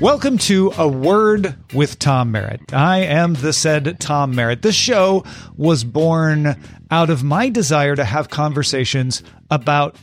Welcome to A Word with Tom Merritt. I am the said Tom Merritt. This show was born out of my desire to have conversations about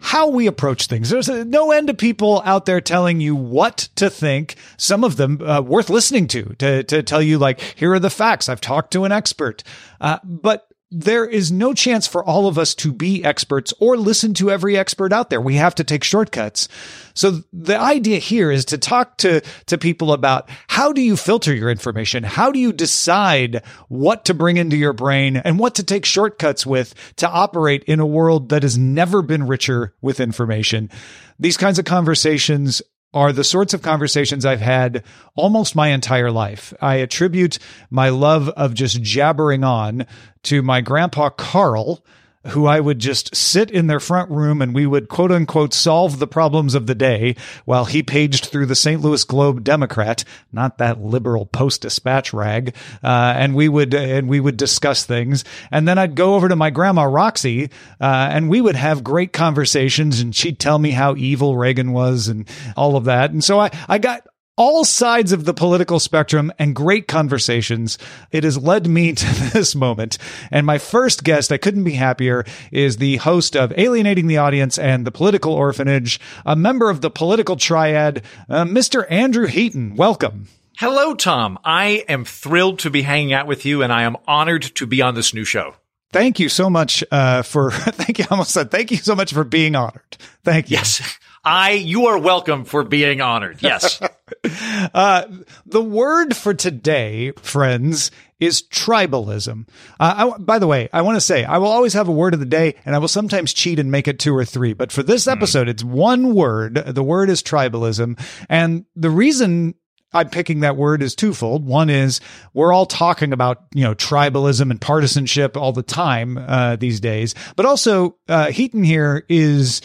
how we approach things. There's no end of people out there telling you what to think. Some of them uh, worth listening to, to, to tell you like, here are the facts. I've talked to an expert. Uh, but there is no chance for all of us to be experts or listen to every expert out there. We have to take shortcuts. So the idea here is to talk to, to people about how do you filter your information? How do you decide what to bring into your brain and what to take shortcuts with to operate in a world that has never been richer with information? These kinds of conversations are the sorts of conversations I've had almost my entire life. I attribute my love of just jabbering on to my grandpa Carl, who I would just sit in their front room and we would quote unquote solve the problems of the day while he paged through the St. Louis Globe Democrat, not that liberal post dispatch rag. Uh, and we would, and we would discuss things. And then I'd go over to my grandma Roxy, uh, and we would have great conversations and she'd tell me how evil Reagan was and all of that. And so I, I got all sides of the political spectrum and great conversations. It has led me to this moment. And my first guest, I couldn't be happier, is the host of Alienating the Audience and The Political Orphanage, a member of the political triad, uh, Mr. Andrew Heaton. Welcome. Hello, Tom. I am thrilled to be hanging out with you and I am honored to be on this new show. Thank you so much uh, for, thank you, I almost said, thank you so much for being honored. Thank you. Yes. I, you are welcome for being honored. Yes. uh, the word for today, friends, is tribalism. Uh, I, by the way, I want to say I will always have a word of the day, and I will sometimes cheat and make it two or three. But for this episode, mm. it's one word. The word is tribalism, and the reason I'm picking that word is twofold. One is we're all talking about, you know, tribalism and partisanship all the time, uh, these days. But also, uh, Heaton here is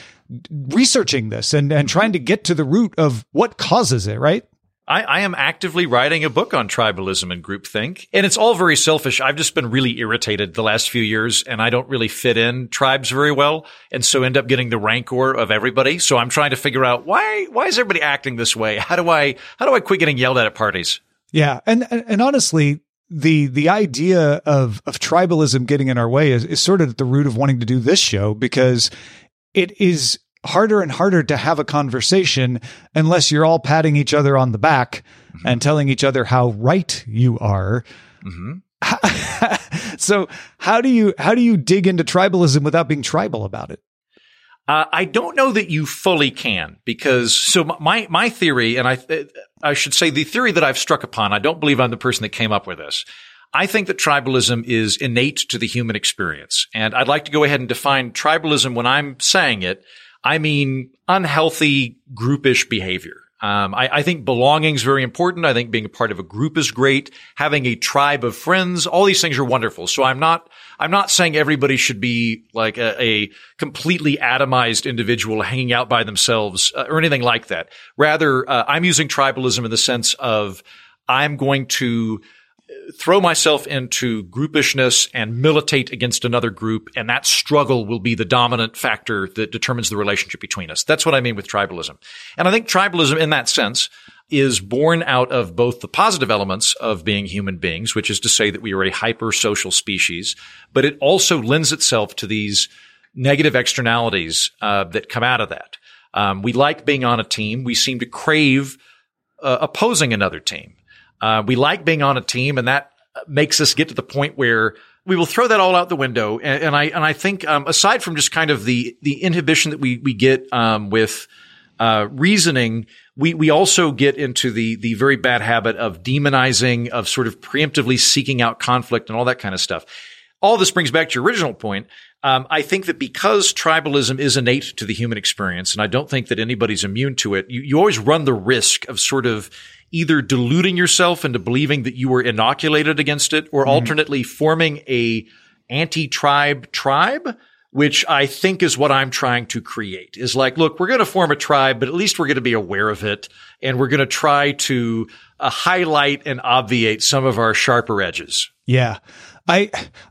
researching this and, and trying to get to the root of what causes it, right? I, I, am actively writing a book on tribalism and groupthink, and it's all very selfish. I've just been really irritated the last few years, and I don't really fit in tribes very well, and so end up getting the rancor of everybody. So I'm trying to figure out why why is everybody acting this way? How do I how do I quit getting yelled at at parties? Yeah, and and, and honestly, the the idea of of tribalism getting in our way is, is sort of at the root of wanting to do this show because it is harder and harder to have a conversation unless you're all patting each other on the back mm-hmm. and telling each other how right you are. Mm-hmm. so how do you how do you dig into tribalism without being tribal about it? Uh, I don't know that you fully can because so my my theory, and I I should say the theory that I've struck upon. I don't believe I'm the person that came up with this. I think that tribalism is innate to the human experience, and I'd like to go ahead and define tribalism when I'm saying it I mean unhealthy groupish behavior. Um, I, I, think belonging is very important. I think being a part of a group is great. Having a tribe of friends, all these things are wonderful. So I'm not, I'm not saying everybody should be like a, a completely atomized individual hanging out by themselves uh, or anything like that. Rather, uh, I'm using tribalism in the sense of I'm going to throw myself into groupishness and militate against another group, and that struggle will be the dominant factor that determines the relationship between us. That's what I mean with tribalism. And I think tribalism in that sense is born out of both the positive elements of being human beings, which is to say that we are a hyper social species, but it also lends itself to these negative externalities uh, that come out of that. Um, we like being on a team. We seem to crave uh, opposing another team. Uh, we like being on a team, and that makes us get to the point where we will throw that all out the window. And, and I and I think um, aside from just kind of the the inhibition that we we get um, with uh, reasoning, we we also get into the the very bad habit of demonizing, of sort of preemptively seeking out conflict and all that kind of stuff. all this brings back to your original point. Um, I think that because tribalism is innate to the human experience, and I don't think that anybody's immune to it, you, you always run the risk of sort of either deluding yourself into believing that you were inoculated against it or mm-hmm. alternately forming a anti-tribe tribe which I think is what I'm trying to create is like, look, we're going to form a tribe, but at least we're going to be aware of it. And we're going to try to uh, highlight and obviate some of our sharper edges. Yeah. I,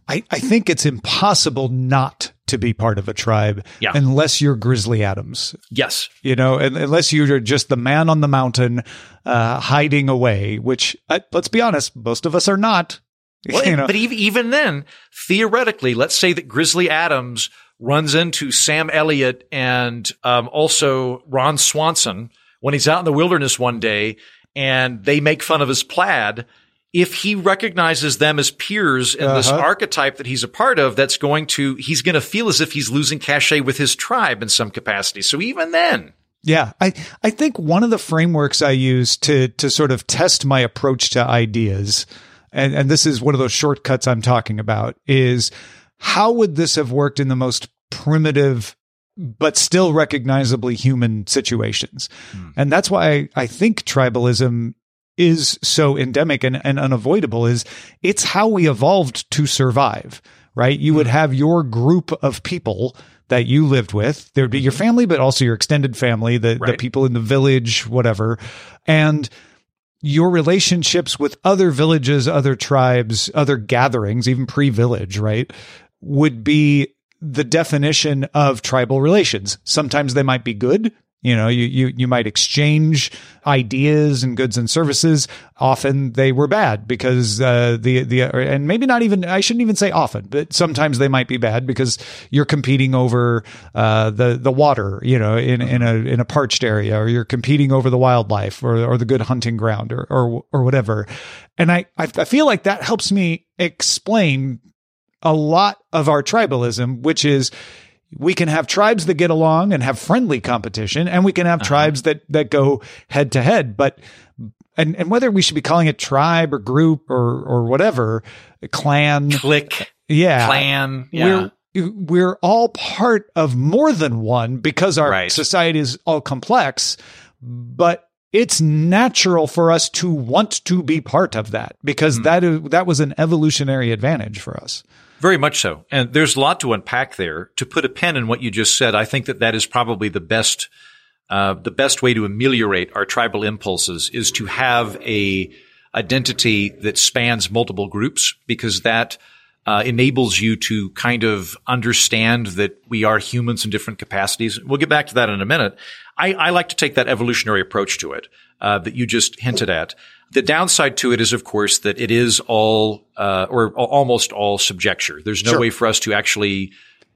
I, I think it's impossible not to be part of a tribe yeah. unless you're Grizzly Adams. Yes. You know, unless you're just the man on the mountain, uh, hiding away, which uh, let's be honest, most of us are not. Well, you know? But even, even then, theoretically, let's say that Grizzly Adams runs into Sam Elliott and um, also Ron Swanson when he's out in the wilderness one day and they make fun of his plaid if he recognizes them as peers in uh-huh. this archetype that he's a part of, that's going to, he's going to feel as if he's losing cachet with his tribe in some capacity. So even then. Yeah. I, I think one of the frameworks I use to, to sort of test my approach to ideas, and, and this is one of those shortcuts I'm talking about, is how would this have worked in the most primitive but still recognizably human situations. Mm. And that's why I, I think tribalism is so endemic and, and unavoidable is it's how we evolved to survive, right? You would hmm. have your group of people that you lived with. There'd be your hmm. family, but also your extended family, the, right. the people in the village, whatever. And your relationships with other villages, other tribes, other gatherings, even pre village, right? Would be the definition of tribal relations. Sometimes they might be good. You know, you, you, you might exchange ideas and goods and services. Often they were bad because, uh, the, the, and maybe not even, I shouldn't even say often, but sometimes they might be bad because you're competing over, uh, the, the water, you know, in, in a, in a parched area or you're competing over the wildlife or, or the good hunting ground or, or, or whatever. And I, I feel like that helps me explain a lot of our tribalism, which is, we can have tribes that get along and have friendly competition and we can have uh-huh. tribes that that go head to head but and and whether we should be calling it tribe or group or or whatever clan clique yeah clan yeah we're we're all part of more than one because our right. society is all complex but it's natural for us to want to be part of that because mm. that is, that was an evolutionary advantage for us very much so. And there's a lot to unpack there. To put a pin in what you just said, I think that that is probably the best, uh, the best way to ameliorate our tribal impulses is to have a identity that spans multiple groups because that uh, enables you to kind of understand that we are humans in different capacities. We'll get back to that in a minute. I, I like to take that evolutionary approach to it uh, that you just hinted at. The downside to it is, of course, that it is all uh, or almost all subjecture. There's no sure. way for us to actually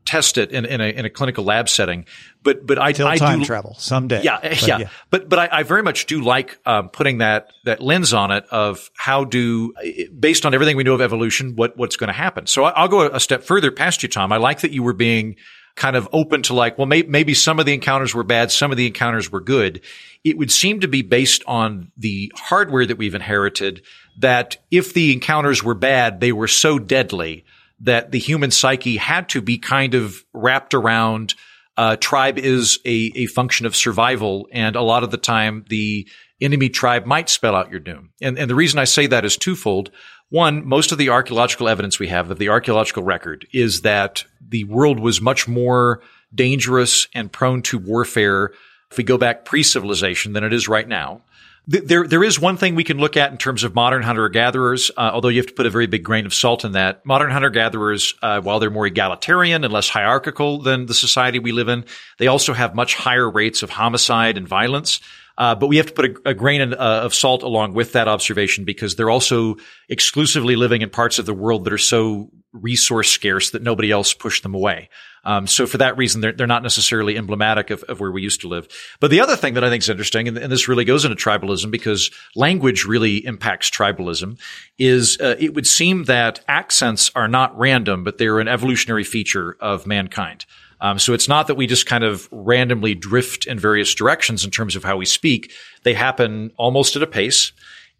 test it in, in, a, in a clinical lab setting. But but I, Till I time do, travel someday. Yeah, but yeah, yeah. But but I, I, very much do like um, putting that that lens on it of how do based on everything we know of evolution, what what's going to happen. So I, will go a step further past you, Tom. I like that you were being kind of open to like, well, may, maybe some of the encounters were bad, some of the encounters were good. It would seem to be based on the hardware that we've inherited that if the encounters were bad, they were so deadly that the human psyche had to be kind of wrapped around uh, tribe is a, a function of survival. And a lot of the time, the enemy tribe might spell out your doom. And, and the reason I say that is twofold. One, most of the archaeological evidence we have of the archaeological record is that the world was much more dangerous and prone to warfare if we go back pre-civilization than it is right now. There, there is one thing we can look at in terms of modern hunter gatherers, uh, although you have to put a very big grain of salt in that. Modern hunter gatherers, uh, while they're more egalitarian and less hierarchical than the society we live in, they also have much higher rates of homicide and violence. Uh, but we have to put a, a grain of, uh, of salt along with that observation because they're also exclusively living in parts of the world that are so resource scarce that nobody else pushed them away. Um, so for that reason, they're, they're not necessarily emblematic of, of where we used to live. But the other thing that I think is interesting, and, and this really goes into tribalism because language really impacts tribalism, is uh, it would seem that accents are not random, but they're an evolutionary feature of mankind. Um, so it's not that we just kind of randomly drift in various directions in terms of how we speak. They happen almost at a pace.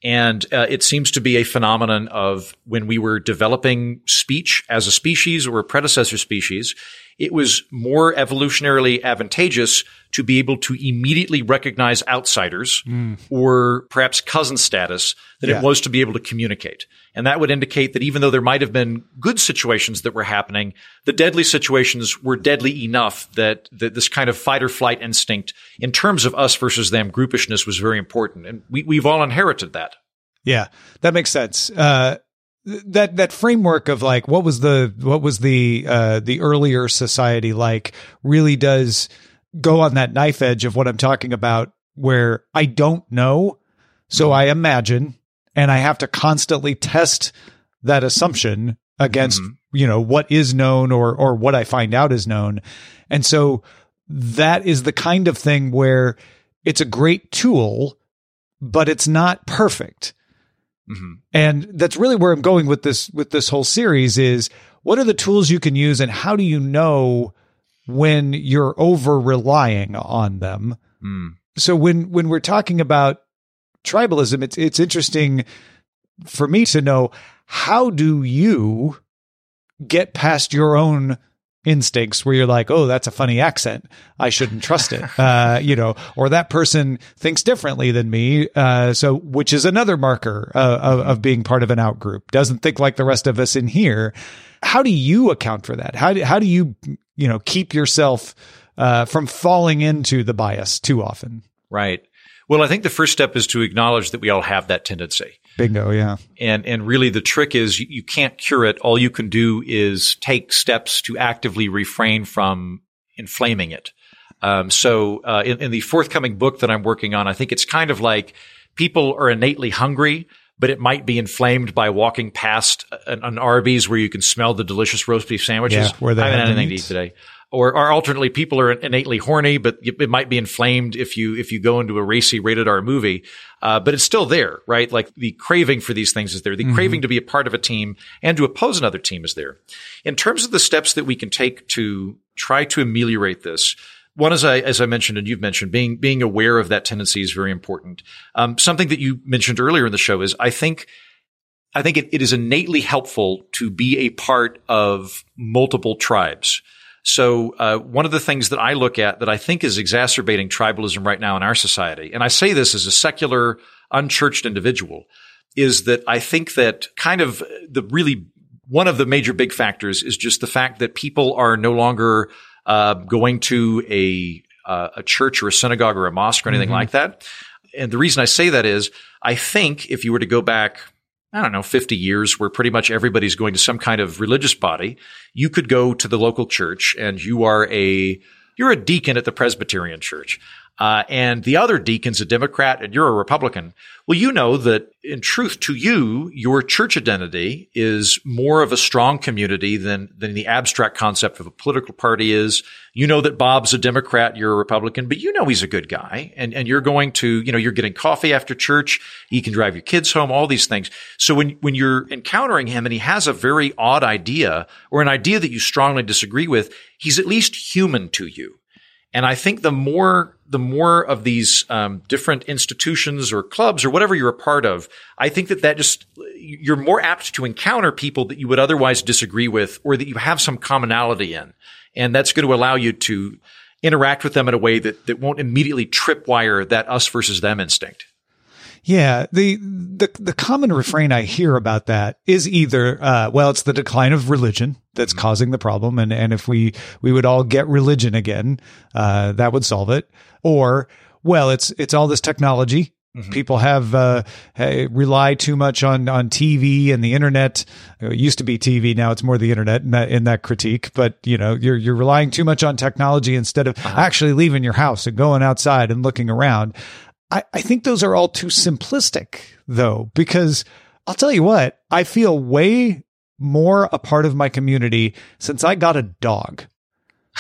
And uh, it seems to be a phenomenon of when we were developing speech as a species or a predecessor species, it was more evolutionarily advantageous to be able to immediately recognize outsiders mm. or perhaps cousin status than yeah. it was to be able to communicate. And that would indicate that even though there might have been good situations that were happening, the deadly situations were deadly enough that, that this kind of fight or flight instinct in terms of us versus them groupishness was very important. And we, we've all inherited that. Yeah, that makes sense. Uh, that that framework of like what was the what was the uh the earlier society like really does go on that knife edge of what I'm talking about where I don't know so I imagine and I have to constantly test that assumption against mm-hmm. you know what is known or or what I find out is known and so that is the kind of thing where it's a great tool but it's not perfect Mm-hmm. And that's really where I'm going with this with this whole series is what are the tools you can use and how do you know when you're over relying on them? Mm. So when when we're talking about tribalism, it's it's interesting for me to know how do you get past your own instincts where you're like, oh, that's a funny accent. I shouldn't trust it. Uh, you know, or that person thinks differently than me. Uh, so, which is another marker uh, of, of, being part of an out group. Doesn't think like the rest of us in here. How do you account for that? How do, how do you, you know, keep yourself uh, from falling into the bias too often? Right. Well, I think the first step is to acknowledge that we all have that tendency. Bingo, yeah. And and really the trick is you, you can't cure it. All you can do is take steps to actively refrain from inflaming it. Um, so uh, in, in the forthcoming book that I'm working on, I think it's kind of like people are innately hungry, but it might be inflamed by walking past an, an Arby's where you can smell the delicious roast beef sandwiches. Yeah, where they I haven't had anything to eat today or, or alternately, people are innately horny, but it might be inflamed if you if you go into a racy rated R movie. Uh, but it's still there, right? Like the craving for these things is there. The mm-hmm. craving to be a part of a team and to oppose another team is there. In terms of the steps that we can take to try to ameliorate this, one, as I as I mentioned and you've mentioned, being being aware of that tendency is very important. Um, something that you mentioned earlier in the show is I think. I think it, it is innately helpful to be a part of multiple tribes. So uh, one of the things that I look at that I think is exacerbating tribalism right now in our society, and I say this as a secular, unchurched individual, is that I think that kind of the really one of the major big factors is just the fact that people are no longer uh, going to a uh, a church or a synagogue or a mosque or anything mm-hmm. like that. And the reason I say that is I think if you were to go back I don't know, 50 years where pretty much everybody's going to some kind of religious body, you could go to the local church and you are a, you're a deacon at the Presbyterian church uh, and the other deacon's a Democrat and you're a Republican. Well, you know that in truth to you, your church identity is more of a strong community than, than the abstract concept of a political party is. You know that Bob's a Democrat, you're a Republican, but you know he's a good guy and, and you're going to, you know, you're getting coffee after church. He can drive your kids home, all these things. So when, when you're encountering him and he has a very odd idea or an idea that you strongly disagree with, he's at least human to you. And I think the more the more of these um, different institutions or clubs or whatever you're a part of, I think that that just you're more apt to encounter people that you would otherwise disagree with or that you have some commonality in, and that's going to allow you to interact with them in a way that that won't immediately tripwire that us versus them instinct. Yeah, the the the common refrain I hear about that is either uh, well, it's the decline of religion that's mm-hmm. causing the problem, and and if we we would all get religion again, uh, that would solve it, or well, it's it's all this technology. Mm-hmm. People have uh, rely too much on on TV and the internet. It used to be TV, now it's more the internet in that in that critique. But you know, you're you're relying too much on technology instead of uh-huh. actually leaving your house and going outside and looking around. I, I think those are all too simplistic though, because I'll tell you what, I feel way more a part of my community since I got a dog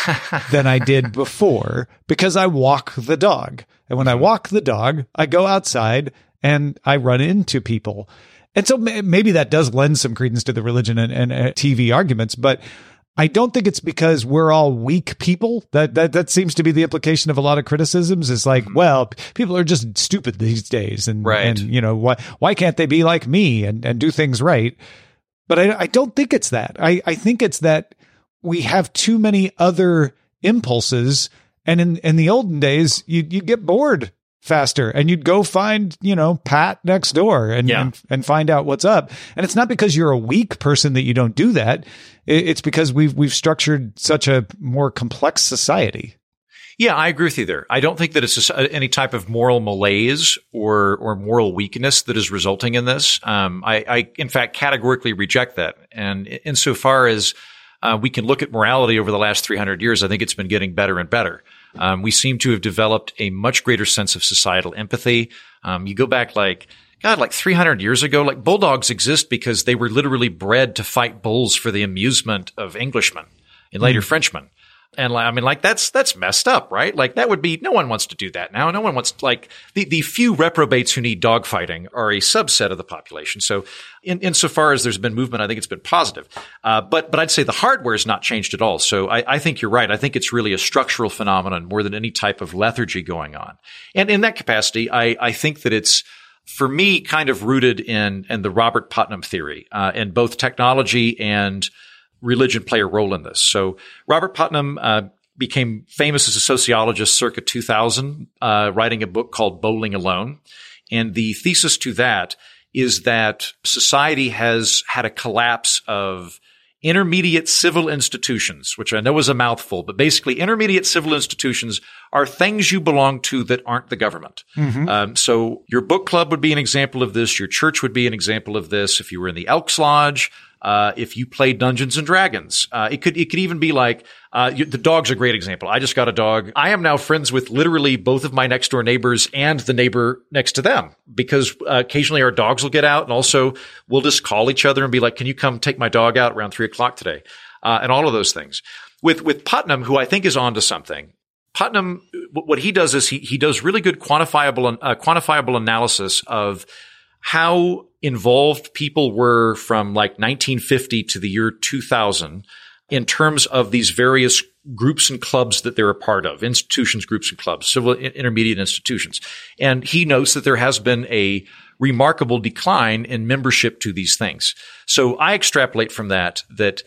than I did before because I walk the dog. And when I mm-hmm. walk the dog, I go outside and I run into people. And so maybe that does lend some credence to the religion and, and uh, TV arguments, but I don't think it's because we're all weak people. That that that seems to be the implication of a lot of criticisms. Is like, mm-hmm. well, people are just stupid these days, and right. and you know why why can't they be like me and and do things right? But I I don't think it's that. I I think it's that we have too many other impulses, and in in the olden days, you you get bored faster and you'd go find you know pat next door and, yeah. and, and find out what's up and it's not because you're a weak person that you don't do that it's because we've we've structured such a more complex society yeah, I agree with you there. I don't think that it's a, any type of moral malaise or or moral weakness that is resulting in this. Um, I, I, in fact, categorically reject that. And insofar as uh, we can look at morality over the last 300 years, I think it's been getting better and better. Um, we seem to have developed a much greater sense of societal empathy. Um, you go back like, God, like 300 years ago, like bulldogs exist because they were literally bred to fight bulls for the amusement of Englishmen and later mm. Frenchmen. And I mean, like that's that's messed up, right? Like that would be no one wants to do that now. No one wants like the the few reprobates who need dogfighting are a subset of the population. So, in insofar as there's been movement, I think it's been positive. Uh, but but I'd say the hardware has not changed at all. So I, I think you're right. I think it's really a structural phenomenon more than any type of lethargy going on. And in that capacity, I I think that it's for me kind of rooted in in the Robert Putnam theory, uh, both technology and religion play a role in this. So Robert Putnam uh, became famous as a sociologist circa 2000, uh, writing a book called Bowling Alone. And the thesis to that is that society has had a collapse of intermediate civil institutions, which I know is a mouthful, but basically intermediate civil institutions are things you belong to that aren't the government. Mm-hmm. Um, so your book club would be an example of this. Your church would be an example of this. If you were in the Elks Lodge, uh, if you play Dungeons and Dragons, uh, it could it could even be like uh, you, the dog's a great example. I just got a dog. I am now friends with literally both of my next door neighbors and the neighbor next to them because uh, occasionally our dogs will get out, and also we'll just call each other and be like, "Can you come take my dog out around three o'clock today?" Uh, and all of those things. With with Putnam, who I think is onto something. Putnam, what he does is he he does really good quantifiable uh, quantifiable analysis of how involved people were from like 1950 to the year 2000 in terms of these various groups and clubs that they're a part of, institutions, groups and clubs, civil intermediate institutions. And he notes that there has been a remarkable decline in membership to these things. So I extrapolate from that that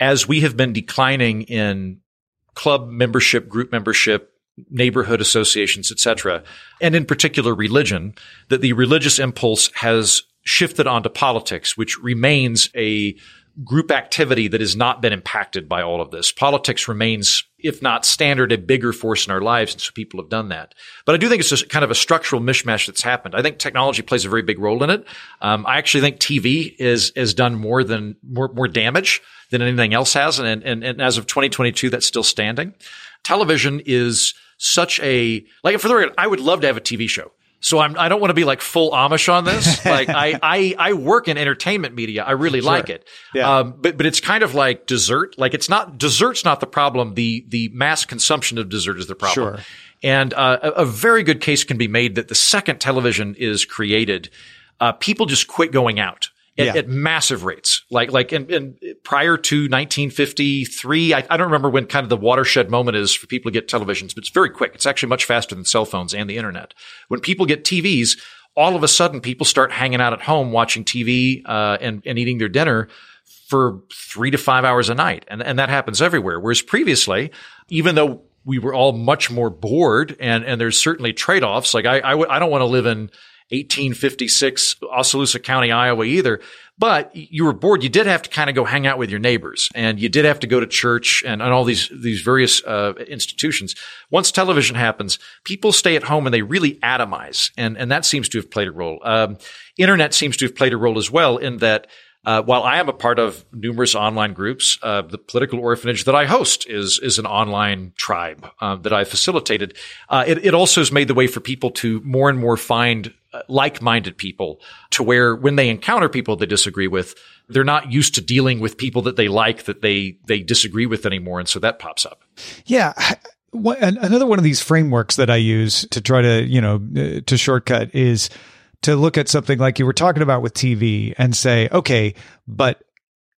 as we have been declining in club membership, group membership, neighborhood associations, etc., and in particular religion, that the religious impulse has shifted onto politics, which remains a group activity that has not been impacted by all of this. Politics remains, if not standard, a bigger force in our lives, and so people have done that. But I do think it's just kind of a structural mishmash that's happened. I think technology plays a very big role in it. Um, I actually think TV is has done more than more more damage than anything else has, and and, and as of 2022, that's still standing. Television is such a like for the record, I would love to have a TV show. So I'm I don't want to be like full Amish on this. Like I I I work in entertainment media. I really sure. like it. Yeah. Um, but but it's kind of like dessert. Like it's not dessert's not the problem. The the mass consumption of dessert is the problem. Sure. And uh, a, a, very good case can be made that the second television is created, uh, people just quit going out at, yeah. at massive rates. Like, like in, in prior to 1953, I, I, don't remember when kind of the watershed moment is for people to get televisions, but it's very quick. It's actually much faster than cell phones and the internet. When people get TVs, all of a sudden people start hanging out at home watching TV, uh, and, and eating their dinner for three to five hours a night. And, and that happens everywhere. Whereas previously, even though we were all much more bored and, and there's certainly trade-offs. Like I, I w- I don't want to live in 1856 Oskaloosa County, Iowa either. But you were bored. You did have to kind of go hang out with your neighbors and you did have to go to church and, and all these, these various, uh, institutions. Once television happens, people stay at home and they really atomize. And, and that seems to have played a role. Um, internet seems to have played a role as well in that uh, while I am a part of numerous online groups, uh, the political orphanage that I host is is an online tribe uh, that I facilitated. Uh, it, it, also has made the way for people to more and more find like-minded people, to where when they encounter people they disagree with, they're not used to dealing with people that they like that they they disagree with anymore, and so that pops up. Yeah. Another one of these frameworks that I use to try to, you know, uh, to shortcut is to look at something like you were talking about with TV and say, okay, but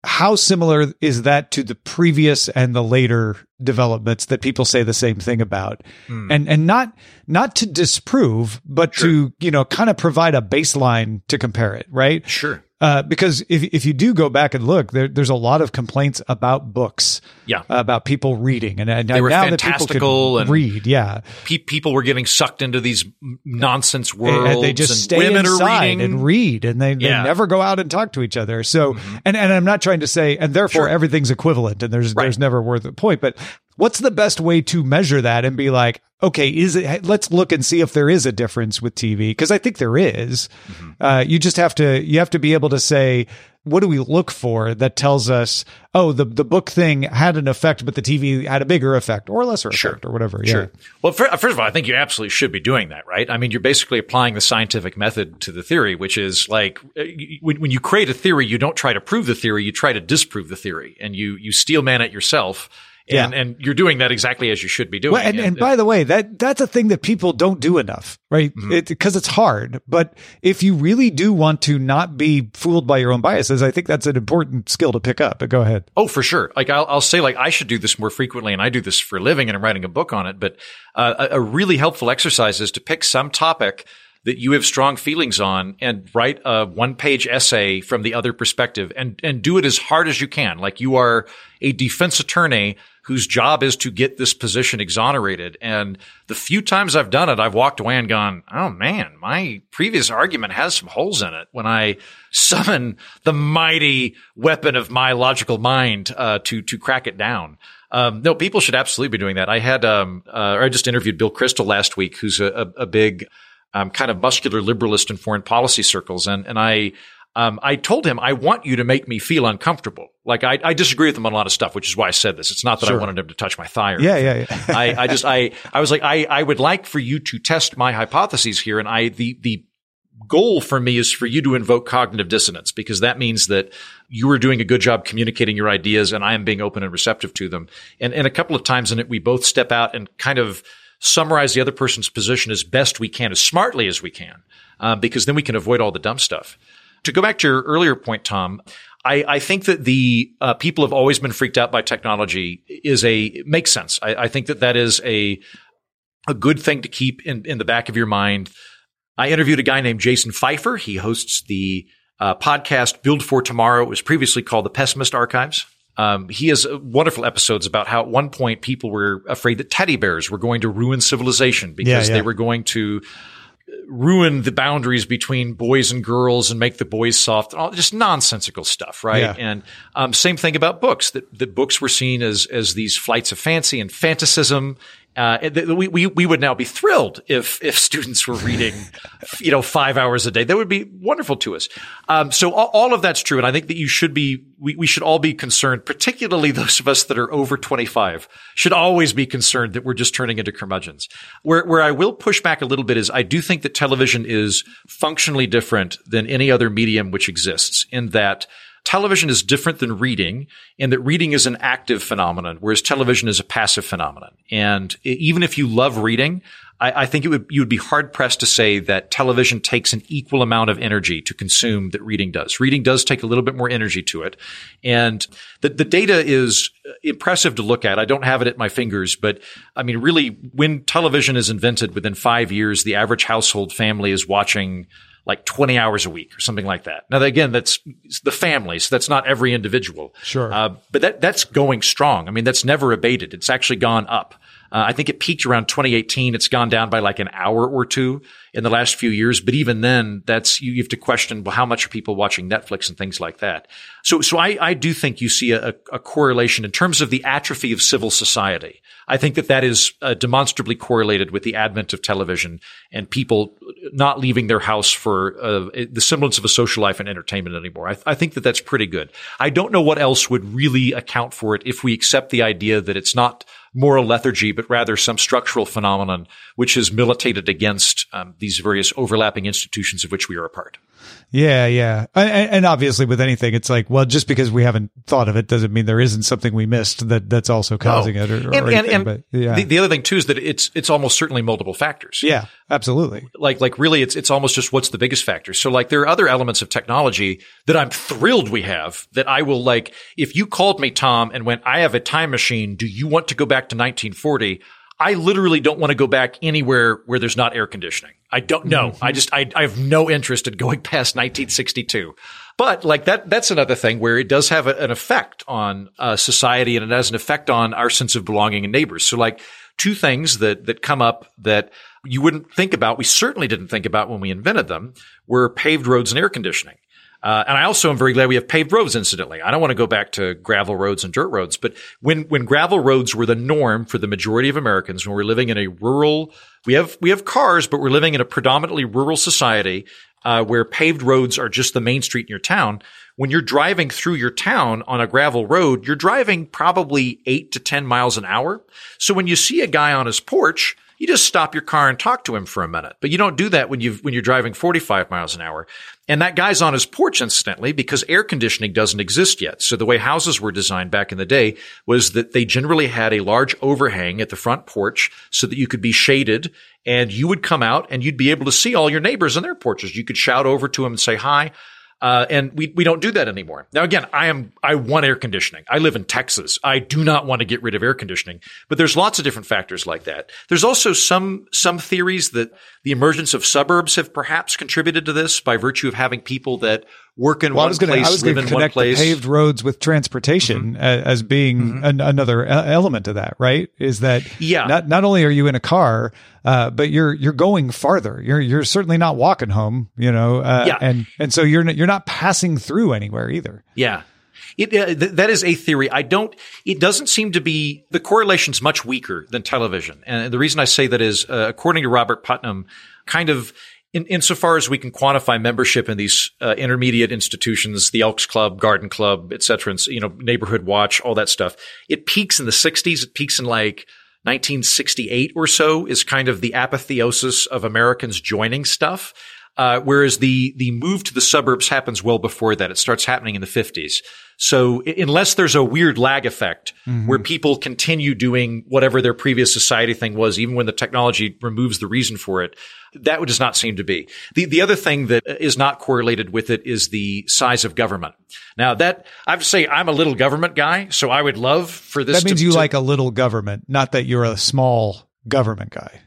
how similar is that to the previous and the later developments that people say the same thing about mm. and and not not to disprove but sure. to you know kind of provide a baseline to compare it right sure uh, because if if you do go back and look, there, there's a lot of complaints about books, yeah, about people reading, and, and they were now fantastical that people and read, yeah, pe- people were getting sucked into these nonsense worlds. And, they just stay inside and read, and they, yeah. they never go out and talk to each other. So, mm-hmm. and and I'm not trying to say, and therefore sure. everything's equivalent, and there's right. there's never worth a point, but what's the best way to measure that and be like, okay, is it, let's look and see if there is a difference with TV. Cause I think there is. Mm-hmm. Uh, you just have to, you have to be able to say, what do we look for that tells us, oh, the, the book thing had an effect, but the TV had a bigger effect or lesser sure. effect or whatever. Sure. Yeah. Well, first of all, I think you absolutely should be doing that, right? I mean, you're basically applying the scientific method to the theory, which is like uh, when, when you create a theory, you don't try to prove the theory, you try to disprove the theory and you, you steel man it yourself and, yeah. and you're doing that exactly as you should be doing. Well, and, and, and, by the way, that that's a thing that people don't do enough, right? Because mm-hmm. it, it's hard. But if you really do want to not be fooled by your own biases, I think that's an important skill to pick up. But go ahead. Oh, for sure. Like I'll, I'll say, like I should do this more frequently, and I do this for a living, and I'm writing a book on it. But uh, a, really helpful exercise is to pick some topic that you have strong feelings on and write a one page essay from the other perspective and, and do it as hard as you can. Like you are a defense attorney whose job is to get this position exonerated. And the few times I've done it, I've walked away and gone, Oh man, my previous argument has some holes in it when I summon the mighty weapon of my logical mind, uh, to, to crack it down. Um, no, people should absolutely be doing that. I had, um, uh, I just interviewed Bill Kristol last week, who's a, a, a big, um, kind of muscular liberalist in foreign policy circles. And, and I, um, I told him, I want you to make me feel uncomfortable. Like I, I, disagree with him on a lot of stuff, which is why I said this. It's not that sure. I wanted him to touch my thigh. yeah, yeah, yeah. I, I just, I, I was like, I, I would like for you to test my hypotheses here. And I, the, the goal for me is for you to invoke cognitive dissonance because that means that you are doing a good job communicating your ideas and I am being open and receptive to them. And, and a couple of times in it, we both step out and kind of summarize the other person's position as best we can, as smartly as we can, uh, because then we can avoid all the dumb stuff. To go back to your earlier point, Tom, I, I think that the uh, people have always been freaked out by technology is a makes sense. I, I think that that is a a good thing to keep in, in the back of your mind. I interviewed a guy named Jason Feifer. He hosts the uh, podcast Build for Tomorrow. It was previously called the Pessimist Archives. Um, he has wonderful episodes about how at one point people were afraid that teddy bears were going to ruin civilization because yeah, yeah. they were going to ruin the boundaries between boys and girls and make the boys soft, all just nonsensical stuff, right? Yeah. And um, same thing about books that that books were seen as as these flights of fancy and fantasism uh, we, we, we would now be thrilled if, if students were reading, you know, five hours a day. That would be wonderful to us. Um, so all, all, of that's true. And I think that you should be, we, we should all be concerned, particularly those of us that are over 25 should always be concerned that we're just turning into curmudgeons. Where, where I will push back a little bit is I do think that television is functionally different than any other medium which exists in that television is different than reading in that reading is an active phenomenon, whereas television is a passive phenomenon. And even if you love reading, I, I, think would you would be hard pressed to say that television takes an equal amount of energy to consume that reading does. Reading does take a little bit more energy to it, and the the data is uh, impressive to look at. I don't have it at my fingers, but I mean, really, when television is invented, within five years, the average household family is watching like 20 hours a week or something like that. Now, again, that's the families. So that's not every individual. Sure. Uh, but that, that's going strong. I mean, that's never abated. It's actually gone up. Uh, I think it peaked around 2018. It's gone down by like an hour or two in the last few years. But even then, that's, you have to question, well, how much are people watching Netflix and things like that? So, so I, I do think you see a, a correlation in terms of the atrophy of civil society. I think that that is uh, demonstrably correlated with the advent of television and people not leaving their house for uh, the semblance of a social life and entertainment anymore. I, I, think that that's pretty good. I don't know what else would really account for it if we accept the idea that it's not moral lethargy, but rather some structural phenomenon which has militated against um, these various overlapping institutions of which we are a part. Yeah, yeah. And, and, obviously with anything, it's like, well, just because we haven't thought of it doesn't mean there isn't something we missed that that's also causing no. it or, or and, anything. And, but, yeah. The, the, other thing too is that it's, it's almost certainly multiple factors. Yeah, absolutely. Like, like really it's, it's almost just what's the biggest factor. So like there are other elements of technology that I'm thrilled we have that I will like, if you called me, Tom, and went, I have a time machine. Do you want to go back to 1940? I literally don't want to go back anywhere where there's not air conditioning. I don't know. Mm-hmm. I just, I, I have no interest in going past 1962. But like that, that's another thing where it does have a, an effect on uh, society and it has an effect on our sense of belonging and neighbors. So like two things that, that come up that you wouldn't think about. We certainly didn't think about when we invented them were paved roads and air conditioning. Uh, and I also am very glad we have paved roads, incidentally. I don't want to go back to gravel roads and dirt roads, but when, when gravel roads were the norm for the majority of Americans, when we're living in a rural, we have, we have cars, but we're living in a predominantly rural society, uh, where paved roads are just the main street in your town. When you're driving through your town on a gravel road, you're driving probably eight to 10 miles an hour. So when you see a guy on his porch, you just stop your car and talk to him for a minute. But you don't do that when you when you're driving 45 miles an hour. And that guy's on his porch incidentally because air conditioning doesn't exist yet. So the way houses were designed back in the day was that they generally had a large overhang at the front porch so that you could be shaded and you would come out and you'd be able to see all your neighbors on their porches. You could shout over to them and say hi. Uh, and we, we don't do that anymore. Now, again, I am, I want air conditioning. I live in Texas. I do not want to get rid of air conditioning, but there's lots of different factors like that. There's also some, some theories that the emergence of suburbs have perhaps contributed to this by virtue of having people that work in well, one gonna, place, live in one place. paved roads with transportation mm-hmm. as being mm-hmm. an, another element of that, right? Is that yeah. not not only are you in a car, uh, but you're you're going farther. You're you're certainly not walking home, you know. Uh, yeah. and and so you're you're not passing through anywhere either. Yeah. It, uh, th- that is a theory. I don't, it doesn't seem to be, the correlation's much weaker than television. And the reason I say that is, uh, according to Robert Putnam, kind of in, insofar as we can quantify membership in these uh, intermediate institutions, the Elks Club, Garden Club, et cetera, and, you know, Neighborhood Watch, all that stuff, it peaks in the 60s. It peaks in like 1968 or so is kind of the apotheosis of Americans joining stuff. Uh, whereas the the move to the suburbs happens well before that. It starts happening in the 50s. So unless there's a weird lag effect mm-hmm. where people continue doing whatever their previous society thing was, even when the technology removes the reason for it, that does not seem to be. The, the other thing that is not correlated with it is the size of government. Now that I have to say I'm a little government guy, so I would love for this. That means to, you to, like a little government, not that you're a small government guy.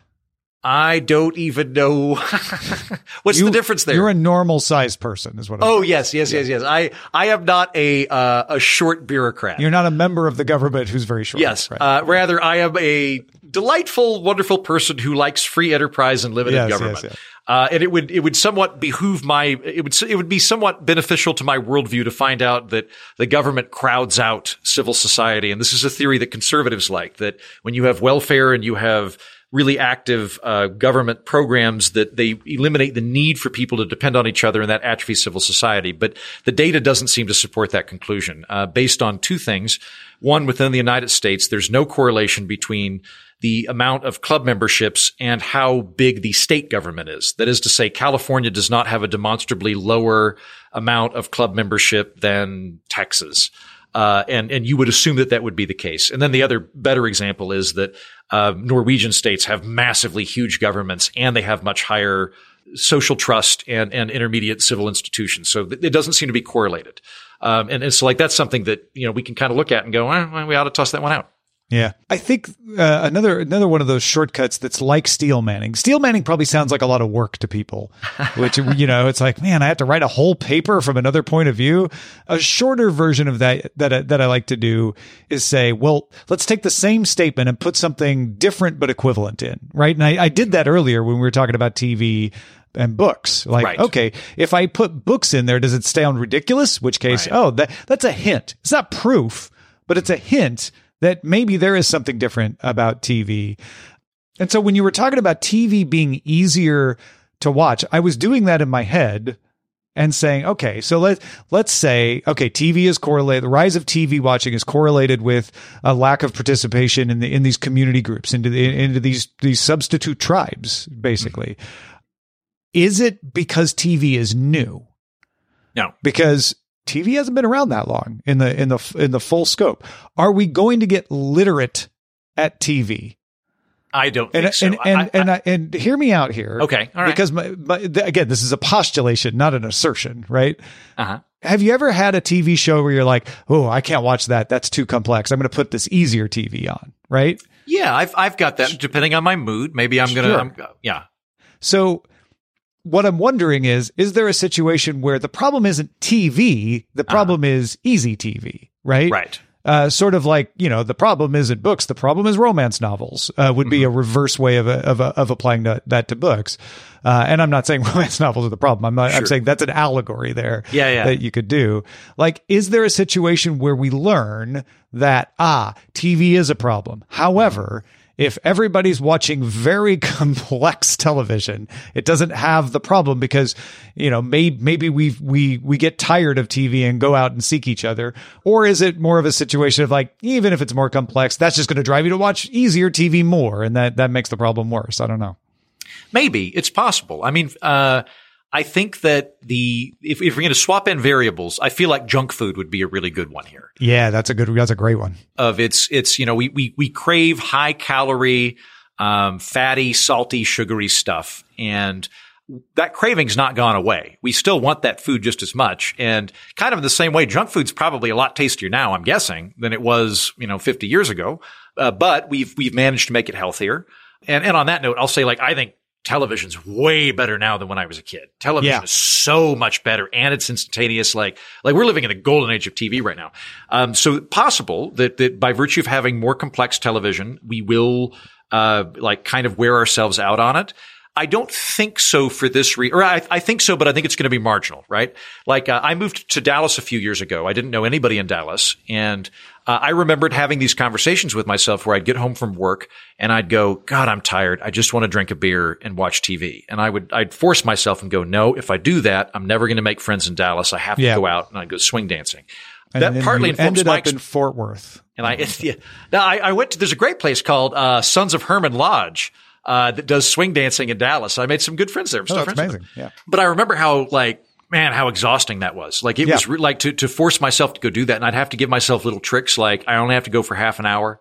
I don't even know what's you, the difference there. You're a normal sized person, is what. I'm oh saying. yes, yes, yes, yes. I I am not a uh, a short bureaucrat. You're not a member of the government who's very short. Yes, right. uh, rather I am a delightful, wonderful person who likes free enterprise and limited yes, government. Yes, yes. Uh, and it would it would somewhat behoove my it would it would be somewhat beneficial to my worldview to find out that the government crowds out civil society, and this is a theory that conservatives like that when you have welfare and you have really active uh, government programs that they eliminate the need for people to depend on each other and that atrophies civil society. But the data doesn't seem to support that conclusion uh, based on two things. One, within the United States, there's no correlation between the amount of club memberships and how big the state government is. That is to say, California does not have a demonstrably lower amount of club membership than Texas. Uh, and and you would assume that that would be the case. And then the other better example is that uh, Norwegian states have massively huge governments and they have much higher social trust and, and intermediate civil institutions. So th- it doesn't seem to be correlated. Um, and, and so like that's something that, you know, we can kind of look at and go, well, we ought to toss that one out. Yeah, I think uh, another another one of those shortcuts that's like steel manning. Steel manning probably sounds like a lot of work to people, which you know, it's like, man, I have to write a whole paper from another point of view. A shorter version of that that I, that I like to do is say, well, let's take the same statement and put something different but equivalent in, right? And I, I did that earlier when we were talking about TV and books. Like, right. okay, if I put books in there, does it sound ridiculous? Which case, right. oh, that that's a hint. It's not proof, but it's a hint that maybe there is something different about TV. And so when you were talking about TV being easier to watch, I was doing that in my head and saying, okay, so let let's say, okay, TV is correlated. The rise of TV watching is correlated with a lack of participation in the in these community groups, into the into these these substitute tribes, basically. Mm-hmm. is it because TV is new? No. Because TV hasn't been around that long in the in the in the full scope. Are we going to get literate at TV? I don't and think so. and and I- I- and, I, and hear me out here. Okay, all right. Because my, my, again, this is a postulation, not an assertion, right? uh-huh. Have you ever had a TV show where you're like, "Oh, I can't watch that. That's too complex. I'm going to put this easier TV on." Right? Yeah, I've I've got that. Depending on my mood, maybe I'm gonna. I'm, yeah, So what I'm wondering is is there a situation where the problem isn't TV, the problem is easy TV, right? right. Uh, sort of like you know the problem isn't books the problem is romance novels uh, would be a reverse way of a, of, a, of applying to, that to books. Uh, and i'm not saying romance novels are the problem. I'm, not, I'm saying that's an allegory there Yeah, yeah. that you could do. Like is there a situation where we learn that ah tv is a problem? However if everybody's watching very complex television, it doesn't have the problem because, you know, maybe, maybe we, we, we get tired of TV and go out and seek each other. Or is it more of a situation of like, even if it's more complex, that's just going to drive you to watch easier TV more. And that, that makes the problem worse. I don't know. Maybe it's possible. I mean, uh, I think that the if, if we're going to swap in variables, I feel like junk food would be a really good one here. Yeah, that's a good, that's a great one. Of it's it's you know we we we crave high calorie, um, fatty, salty, sugary stuff, and that craving's not gone away. We still want that food just as much, and kind of in the same way, junk food's probably a lot tastier now, I'm guessing, than it was you know 50 years ago. Uh, but we've we've managed to make it healthier. And and on that note, I'll say like I think television's way better now than when I was a kid. Television Yeah. is so much better and it's instantaneous. Like, like we're living in a golden age of TV right now. Um, so possible that, that by virtue of having more complex television, we will, uh, like kind of wear ourselves out on it. I don't think so for this reason, or I, I think so, but I think it's going to be marginal, right? Like, uh, I moved to Dallas a few years ago. I didn't know anybody in Dallas. And, uh, I remembered having these conversations with myself where I'd get home from work and I'd go, God, I'm tired. I just want to drink a beer and watch TV. And I would, I'd force myself and go, no, if I do that, I'm never going to make friends in Dallas. I have to Yeah. go out and I'd go swing dancing. And that then partly you informs ended up in Fort Worth. and I, yeah. Now I, I went to, there's a great place called, uh, Sons of Hermann Lodge, uh, that does swing dancing in Dallas. I made some good friends there. Oh, that's amazing. Yeah. But I remember how like, man, how exhausting that was. Like it Yeah. was re- like to, to force myself to go do that. And I'd have to give myself little tricks. Like I only have to go for half an hour.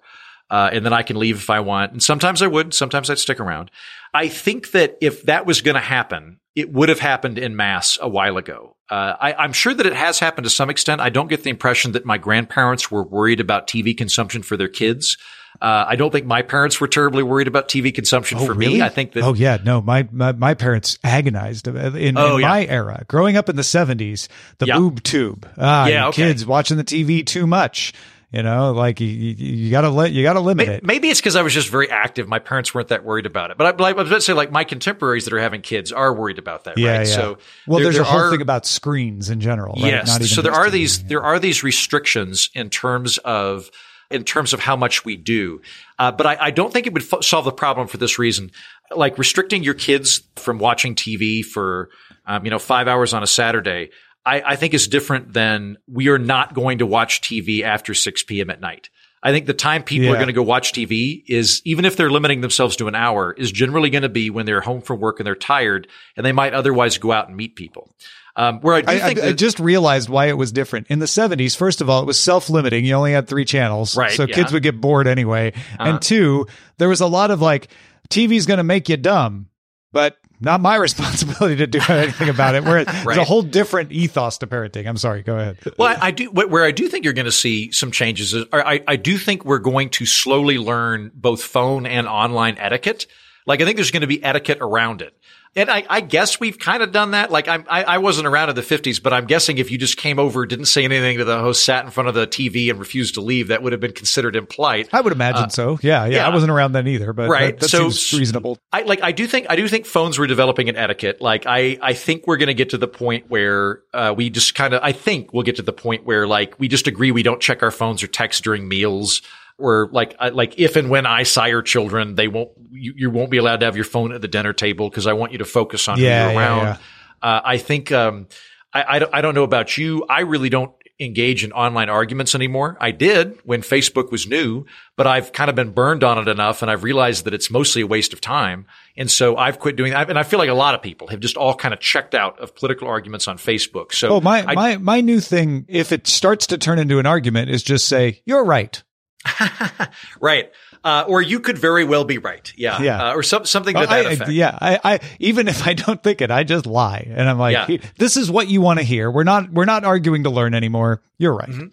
Uh, and then I can leave if I want. And sometimes I would, sometimes I'd stick around. I think that if that was going to happen, it would have happened in mass a while ago. Uh, I, I'm sure that it has happened to some extent. I don't get the impression that my grandparents were worried about TV consumption for their kids. Uh, I don't think my parents were terribly worried about TV consumption for me. I think that Oh yeah, no, my my, my parents agonized in, in Oh, yeah. my era. Growing up in the seventies, the Yeah. boob tube. Ah, Yeah, okay. kids watching the TV too much. You know, like you, you, gotta let you gotta limit May- it. Maybe it's because I was just very active. My parents weren't that worried about it. But I, but I was about to say, like, my contemporaries that are having kids are worried about that, yeah, right? yeah. So, well, there- there's there a whole are- thing about screens in general. Right? Yes. Not even So there are these there are these restrictions in terms of in terms of how much we do. Uh, but I, I don't think it would f- solve the problem for this reason. Like restricting your kids from watching TV for um, you know five hours on a Saturday. I, I think is different than we are not going to watch TV after 6 p.m. at night. I think the time people are going to go watch TV is, even if they're limiting themselves to an hour, is generally going to be when they're home from work and they're tired and they might otherwise go out and meet people. Um, where I do I, think I, just realized why it was different in the 70s. First of all, it was self-limiting. You only had three channels, Right, So yeah. kids would get bored anyway. Uh-huh. And two, there was a lot of like, TV's going to make you dumb, but not my responsibility to do anything about it. Where there's a whole different ethos to parenting. I'm sorry. Go ahead. Well, I, I do. Where I do think you're going to see some changes is, I, I do think we're going to slowly learn both phone and online etiquette. Like I think there's going to be etiquette around it, and I, I guess we've kind of done that. Like I'm, I, I wasn't around in the 50s, but I'm guessing if you just came over, didn't say anything to the host, sat in front of the TV, and refused to leave, that would have been considered impolite. I would imagine so. Yeah, yeah. Uh, yeah. I wasn't around then either, but Right. that, that So- seems reasonable. I like I do think I do think phones were developing an etiquette. Like I I think we're going to get to the point where uh, we just kind of I think we'll get to the point where like we just agree we don't check our phones or text during meals. Or like I, like if and when I sire children, they won't you, you won't be allowed to have your phone at the dinner table because I want you to focus on Yeah, who yeah, you're around. yeah. Uh, I think um, I, I don't I don't know about you. I really don't engage in online arguments anymore. I did when Facebook was new, but I've kind of been burned on it enough and I've realized that it's mostly a waste of time. And so I've quit doing that. And I feel like a lot of people have just all kind of checked out of political arguments on Facebook. So oh, my, I, my, my new thing, if it starts to turn into an argument is just say, you're right. right. Uh, or you could very well be right. Yeah. Yeah. Uh, or some, something to that I, effect. Yeah. I, I, even if I don't think it, I just lie. And I'm like, Yeah. this is what you want to hear. We're not, we're not arguing to learn anymore. You're right. Mm-hmm.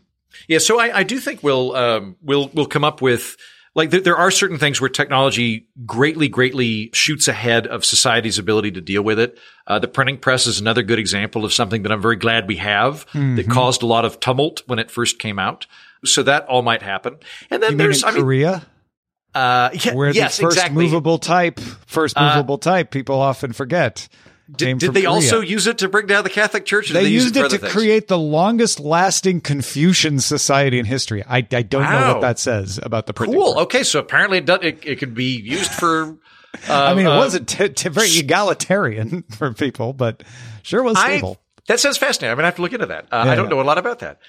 Yeah, so I, I do think we'll um, we'll we'll come up with like th- there are certain things where technology greatly greatly shoots ahead of society's ability to deal with it. Uh, the printing press is another good example of something that I'm very glad we have Mm-hmm. that caused a lot of tumult when it first came out. So that all might happen. And then You mean there's I mean Korea, uh, yeah, where yes the first exactly. movable type, first Uh, movable type, people often forget. Did, did they Korea. also use it to bring down the Catholic Church? They, they use used it, it to things? create the longest lasting Confucian society in history. I, I don't know what that says about the printing Cool. press. Okay, so apparently it, does, it, it could be used for. Uh, I mean, it uh, wasn't t- t- very egalitarian for people, but sure was I, stable. that sounds fascinating. I'm gonna have to look into that. Uh, Yeah, I don't yeah. know a lot about that.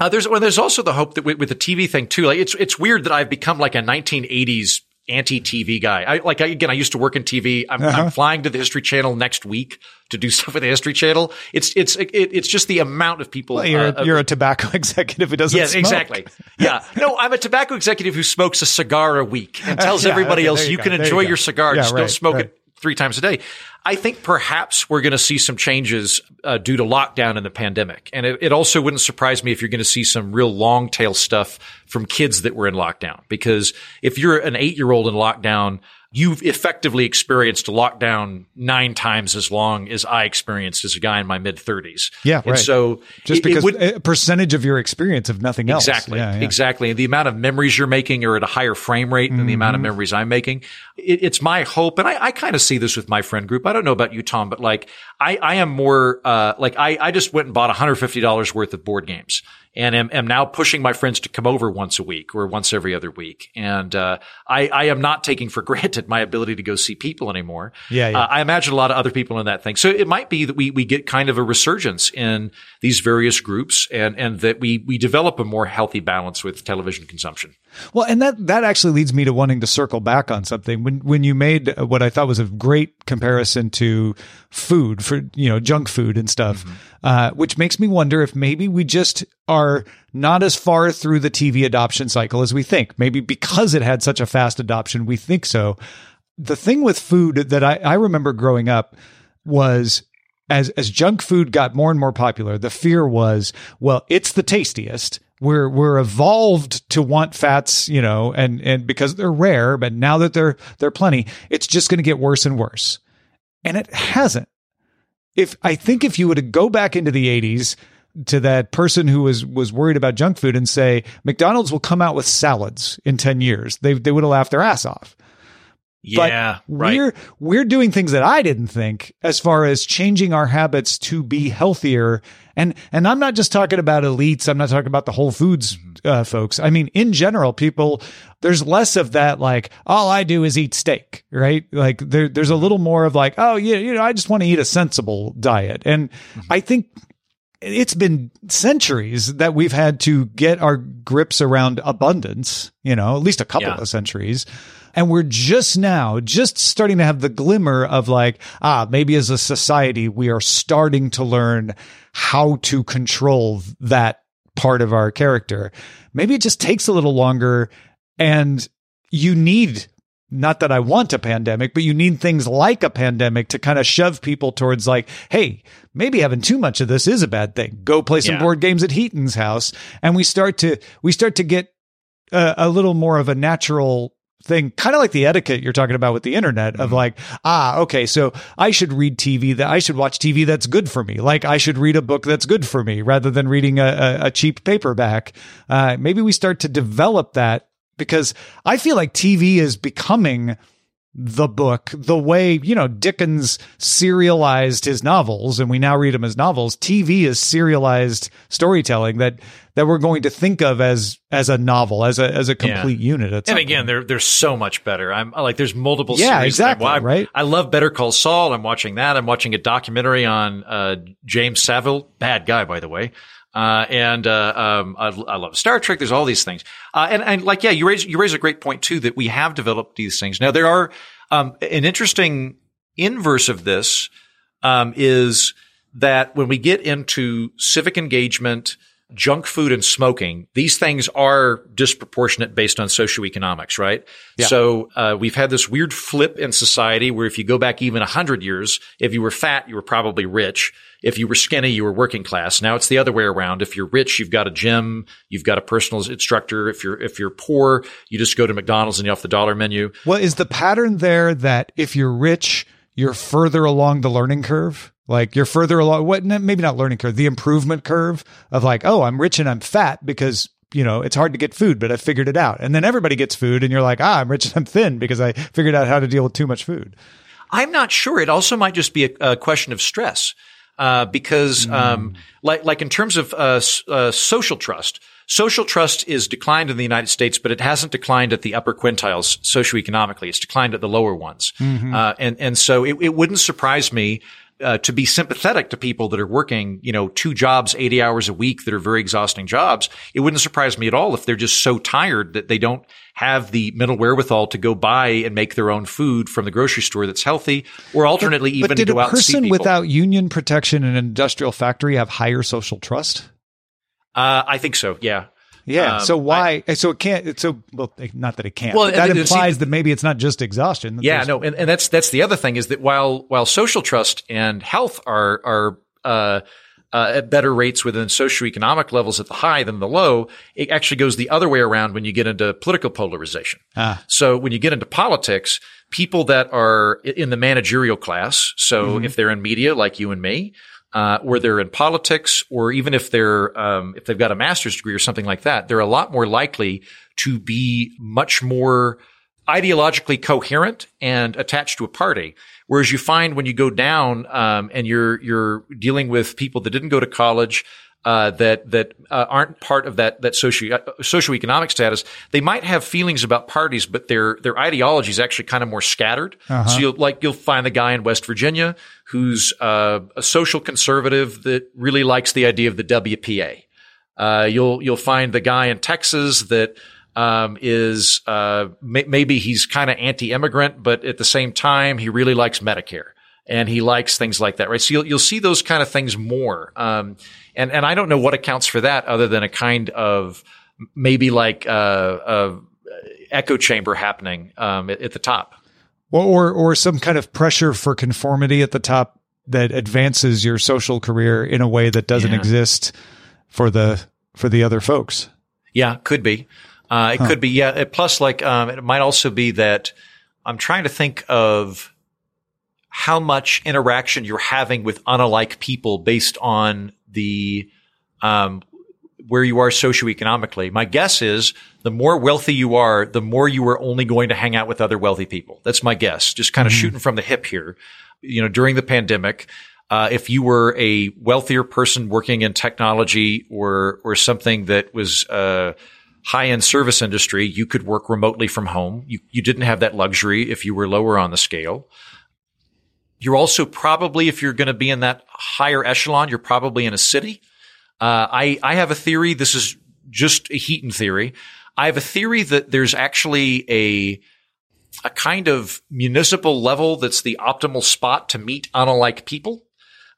Uh, there's well, there's also the hope that with, with the TV thing too. Like it's it's weird that I've become like a 1980s anti-TV guy. I like I, again, I used to work in TV. I'm, Uh-huh. I'm flying to the History Channel next week to do stuff with the History Channel. It's it's it, it's just the amount of people. Well, you're, uh, you're a tobacco executive who doesn't Yes, smoke. exactly. Yeah. No, I'm a tobacco executive who smokes a cigar a week and tells Yeah, everybody okay, else you you can there you enjoy your cigar, Yeah, just right, don't smoke right. it three times a day. I think perhaps we're going to see some changes uh, due to lockdown and the pandemic. And it, it also wouldn't surprise me if you're going to see some real long tail stuff from kids that were in lockdown. Because if you're an eight year old in lockdown, you've effectively experienced a lockdown nine times as long as I experienced as a guy in my mid thirties. Yeah, And right. so Just it- it because would- a percentage of your experience of nothing else. Exactly. Yeah, yeah. Exactly. And the amount of memories you're making are at a higher frame rate than the amount Mm-hmm. of memories I'm making. It, it's my hope. And I, I kind of see this with my friend group. I don't know about you, Tom, but like I, I am more, uh, like I, I just went and bought $150 worth of board games and am, am now pushing my friends to come over once a week or once every other week. And, uh, I, I am not taking for granted my ability to go see people anymore. Yeah, yeah. Uh, I imagine a lot of other people in that thing. So it might be that we, we get kind of a resurgence in these various groups and, and that we, we develop a more healthy balance with television consumption. Well, and that that actually leads me to wanting to circle back on something. When when you made what I thought was a great comparison to food for you know junk food and stuff, uh, which makes me wonder if maybe we just are not as far through the TV adoption cycle as we think. Maybe because it had such a fast adoption, we think so. The thing with food that I, I remember growing up was as as junk food got more and more popular, the fear was, well, it's the tastiest. We're we're evolved to want fats, you know, and and because they're rare, but now that they're they're plenty, it's just going to get worse and worse. And it hasn't. If I think if you were to go back into the 80s to that person who was was worried about junk food and say McDonald's will come out with salads in 10 years, they they would have laughed their ass off Yeah, but right. we're we're doing things that I didn't think as far as changing our habits to be mm-hmm. healthier. And and I'm not just talking about elites. I'm not talking about the Whole Foods mm-hmm. uh, folks. I mean, in general, people. There's less of that. Like all I do is eat steak, right? Like there, there's a mm-hmm. little more of like, oh yeah, you know, I just want to eat a sensible diet. And I think it's been centuries that we've had to get our grips around abundance, you know, at least a couple Yeah. of centuries. And we're just now, just starting to have the glimmer of like, ah, maybe as a society, we are starting to learn how to control that part of our character. Maybe it just takes a little longer and you need not that I want a pandemic, but you need things like a pandemic to kind of shove people towards like, hey, maybe having too much of this is a bad thing. Go play some Yeah. board games at Heaton's house, and we start to we start to get a, a little more of a natural thing, kind of like the etiquette you're talking about with the internet Mm-hmm. of like, ah, okay, so I should read TV that I should watch TV that's good for me. Like I should read a book that's good for me rather than reading a, a, a cheap paperback. Uh, maybe we start to develop that because I feel like TV is becoming the book the way you know Dickens serialized his novels and we now read them as novels TV is serialized storytelling that that we're going to think of as as a novel as a as a complete unit at And again, point. they're they're so much better. I'm like, there's multiple. Yeah, exactly, I, right? I love Better Call Saul. I'm watching that. I'm watching a documentary on uh, James Savile bad guy by the way. Uh, and uh, um, I, I, love Star Trek. There's all these things, uh, and and like yeah, you raise you raise a great point too that we have developed these things. Now there are um, an interesting inverse of this um, is that when we get into civic engagement, junk food and smoking, these things are disproportionate based on socioeconomics, right? Yeah. So uh, we've had this weird flip in society where if you go back even 100 years, if you were fat, you were probably rich. If you were skinny, you were working class. Now it's the other way around. If you're rich, you've got a gym, you've got a personal instructor. If you're if you're poor, you just go to McDonald's and you off the dollar menu. Well, is the pattern there that if you're rich, you're further along the learning curve? Like you're further along, what, maybe not learning curve, the improvement curve of like, oh, I'm rich and I'm fat because you know, it's hard to get food, but I figured it out. And then everybody gets food and you're like, ah, I'm rich and I'm thin because I figured out how to deal with too much food. I'm not sure. It also might just be a, a question of stress. Uh, because, mm. um, like, like in terms of, uh, uh, social trust, social trust is declined in the United States, but it hasn't declined at the upper quintiles socioeconomically. It's declined at the lower ones. Mm-hmm. Uh, and, and so it, it wouldn't surprise me uh, to be sympathetic to people that are working, you know, two jobs, 80 hours a week that are very exhausting jobs, it wouldn't surprise me at all if they're just so tired that they don't have the mental wherewithal to go buy and make their own food from the grocery store that's healthy, or alternately but, even but did go a out and see person people. without union protection in an industrial factory have higher social trust? Uh, I think so. Yeah. Yeah. Um, so why? I, so it can't. So well, not that it can't. Well, that implies see, that maybe it's not just exhaustion. Yeah. No. And, and that's that's the other thing is that while while social trust and health are are uh, uh, at better rates within socioeconomic levels at the high than the low, it actually goes the other way around when you get into political polarization. Ah. So when you get into politics, people that are in the managerial class, so mm-hmm. if they're in media like you and me, uh, or they're in politics, or even if they're um, if they've got a master's degree or something like that, they're a lot more likely to be much more ideologically coherent and attached to a party. Whereas you find when you go down um, and you're you're dealing with people that didn't go to college, uh, that that uh, aren't part of that that socio uh, socioeconomic status, they might have feelings about parties, but their their ideology is actually kind of more scattered. Uh-huh. So you'll like you'll find the guy in West Virginia who's uh, a social conservative that really likes the idea of the WPA. Uh, you'll you'll find the guy in Texas that um, is uh, may- maybe he's kind of anti-immigrant, but at the same time he really likes Medicare and he likes things like that, right? So you'll, you'll see those kind of things more. Um, and, and I don't know what accounts for that other than a kind of maybe like uh, a echo chamber happening, um, at, at, the top. Or, or some kind of pressure for conformity at the top that advances your social career in a way that doesn't yeah. exist for the, for the other folks. Yeah, could be. Uh, it huh. could be. Yeah. Plus, like, um, it might also be that I'm trying to think of, how much interaction you're having with unalike people based on the um, where you are socioeconomically. My guess is the more wealthy you are, the more you are only going to hang out with other wealthy people. That's my guess. Just kind of mm-hmm. shooting from the hip here. You know, during the pandemic, uh, if you were a wealthier person working in technology or or something that was uh, high end service industry, you could work remotely from home. You you didn't have that luxury if you were lower on the scale. You're also probably, if you're going to be in that higher echelon, you're probably in a city. Uh, I, I have a theory. This is just a Heaton theory. I have a theory that there's actually a, a kind of municipal level that's the optimal spot to meet unlike people.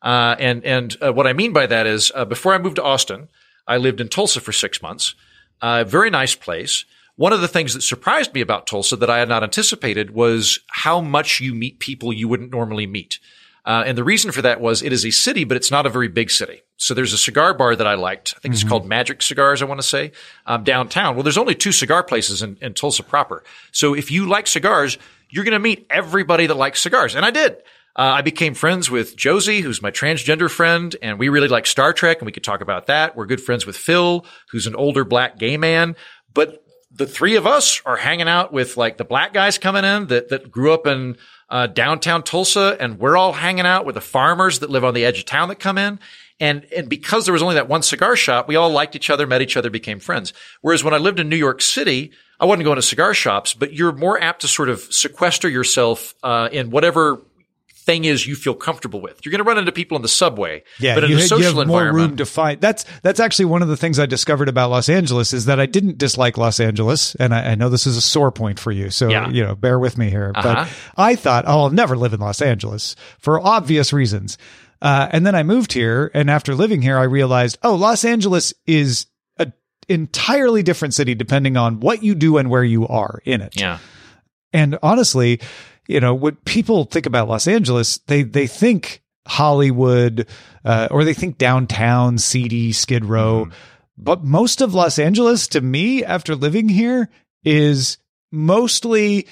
Uh, and, and uh, what I mean by that is, uh, before I moved to Austin, I lived in Tulsa for six months. A very nice place. One of the things that surprised me about Tulsa that I had not anticipated was how much you meet people you wouldn't normally meet. Uh, and the reason for that was it is a city, but it's not a very big city. So there's a cigar bar that I liked. I think mm-hmm. it's called Magic Cigars, I want to say, um, downtown. Well, there's only two cigar places in, in Tulsa proper. So if you like cigars, you're going to meet everybody that likes cigars. And I did. Uh, I became friends with Josie, who's my transgender friend, and we really like Star Trek, and we could talk about that. We're good friends with Phil, who's an older black gay man. But the three of us are hanging out with like the black guys coming in that, that grew up in uh, downtown Tulsa and we're all hanging out with the farmers that live on the edge of town that come in. And, and because there was only that one cigar shop, we all liked each other, met each other, became friends. Whereas when I lived in New York City, I wasn't going to cigar shops, but you're more apt to sort of sequester yourself, uh, in whatever thing is you feel comfortable with. You're going to run into people in the subway, Yeah, but in you, a you social have more environment, room to find. That's that's actually one of the things I discovered about Los Angeles is that I didn't dislike Los Angeles, and I, I know this is a sore point for you, so Yeah. you know, bear with me here. Uh-huh. But I thought, oh, I'll never live in Los Angeles for obvious reasons. Uh, and then I moved here, and after living here, I realized, oh, Los Angeles is an entirely different city depending on what you do and where you are in it. yeah, And honestly, you know, when people think about Los Angeles, they they think Hollywood uh, or they think downtown, seedy, Skid Row. But most of Los Angeles, to me, after living here, is mostly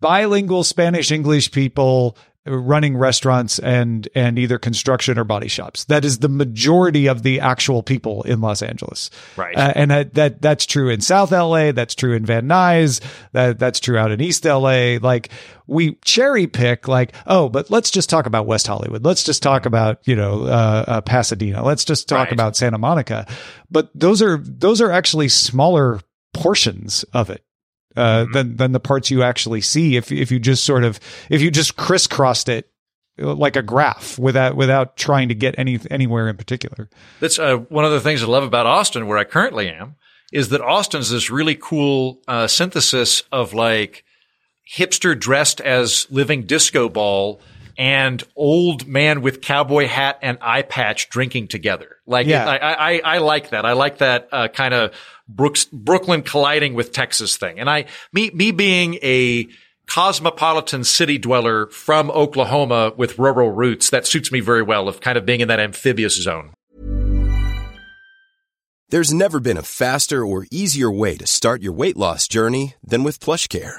bilingual Spanish English people running restaurants and and either construction or body shops. That is the majority of the actual people in Los Angeles. Right. Uh, and that, that that's true in South LA, that's true in Van Nuys, that that's true out in East LA. Like we cherry pick like, oh, but let's just talk about West Hollywood. Let's just talk about, you know, uh, uh Pasadena. Let's just talk Right. about Santa Monica. But those are those are actually smaller portions of it uh, than than the parts you actually see if if you just sort of if you just crisscrossed it uh, like a graph without without trying to get any anywhere in particular. That's uh, one of the things I love about Austin, where I currently am, is that Austin's this really cool uh, synthesis of like hipster dressed as living disco ball and old man with cowboy hat and eye patch drinking together. Like, Yeah. I, I, I like that. I like that uh, kind of Brooks, Brooklyn colliding with Texas thing. And I, me, me being a cosmopolitan city dweller from Oklahoma with rural roots, that suits me very well of kind of being in that amphibious zone. There's never been a faster or easier way to start your weight loss journey than with PlushCare.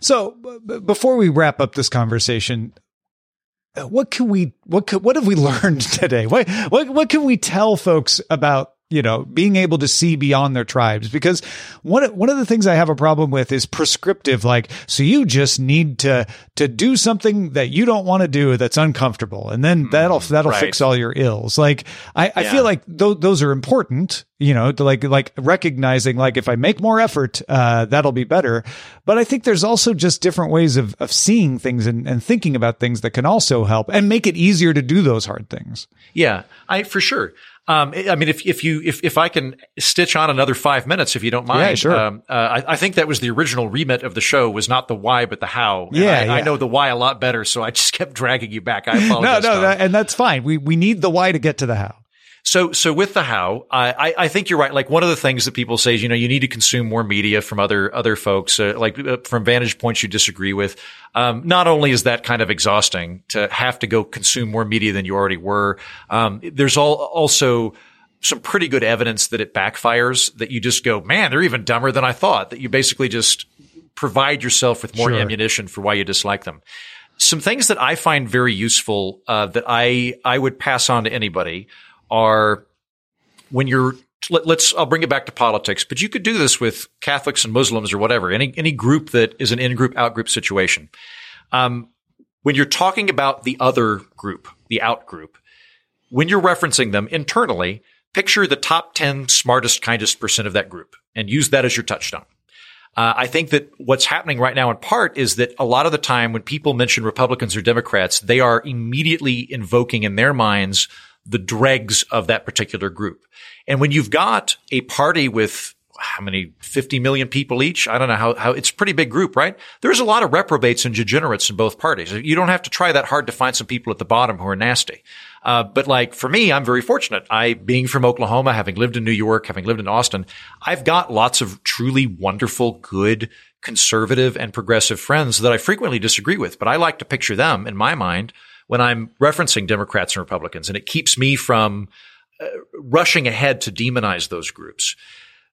So b- before we wrap up this conversation, uh, what can we what can, what have we learned today? What what what can we tell folks about you know being able to see beyond their tribes? Because one one of the things I have a problem with is prescriptive. Like, so you just need to to do something that you don't want to do that's uncomfortable, and then that'll that'll right. fix all your ills. Like, I, I Yeah. feel like th- those are important. You know, to like like recognizing like if I make more effort, uh, that'll be better. But I think there's also just different ways of of seeing things and, and thinking about things that can also help and make it easier to do those hard things. Yeah, I for sure. Um, I mean, if if you if if I can stitch on another five minutes, if you don't mind, Yeah, sure. Um, uh, I, I think that was the original remit of the show was not the why but the how. And Yeah, I, I know the why a lot better, so I just kept dragging you back. I No, apologize. no, Tom. that, and that's fine. We we need the why to get to the how. So, so with the how, I, I, think you're right. Like one of the things that people say is, you know, you need to consume more media from other, other folks, uh, like uh, from vantage points you disagree with. Um, not only is that kind of exhausting to have to go consume more media than you already were, um, there's all, also some pretty good evidence that it backfires, that you just go, man, they're even dumber than I thought, that you basically just provide yourself with more Sure. ammunition for why you dislike them some things that I find very useful uh, that I I would pass on to anybody are when you're let, let's I'll bring it back to politics, but you could do this with Catholics and Muslims or whatever any any group that is an in group out group situation. Um, when you're talking about the other group, the out group, when you're referencing them internally, picture the top ten smartest, kindest percent of that group and use that as your touchstone. Uh, I think that what's happening right now in part is that a lot of the time when people mention Republicans or Democrats, they are immediately invoking in their minds the dregs of that particular group. And when you've got a party with how many 50 million people each? I don't know how, how it's a pretty big group, right? There's a lot of reprobates and degenerates in both parties. You don't have to try that hard to find some people at the bottom who are nasty. Uh, but like for me, I'm very fortunate. I, being from Oklahoma, having lived in New York, having lived in Austin, I've got lots of truly wonderful, good, conservative and progressive friends that I frequently disagree with, but I like to picture them in my mind when I'm referencing Democrats and Republicans. And it keeps me from uh, rushing ahead to demonize those groups.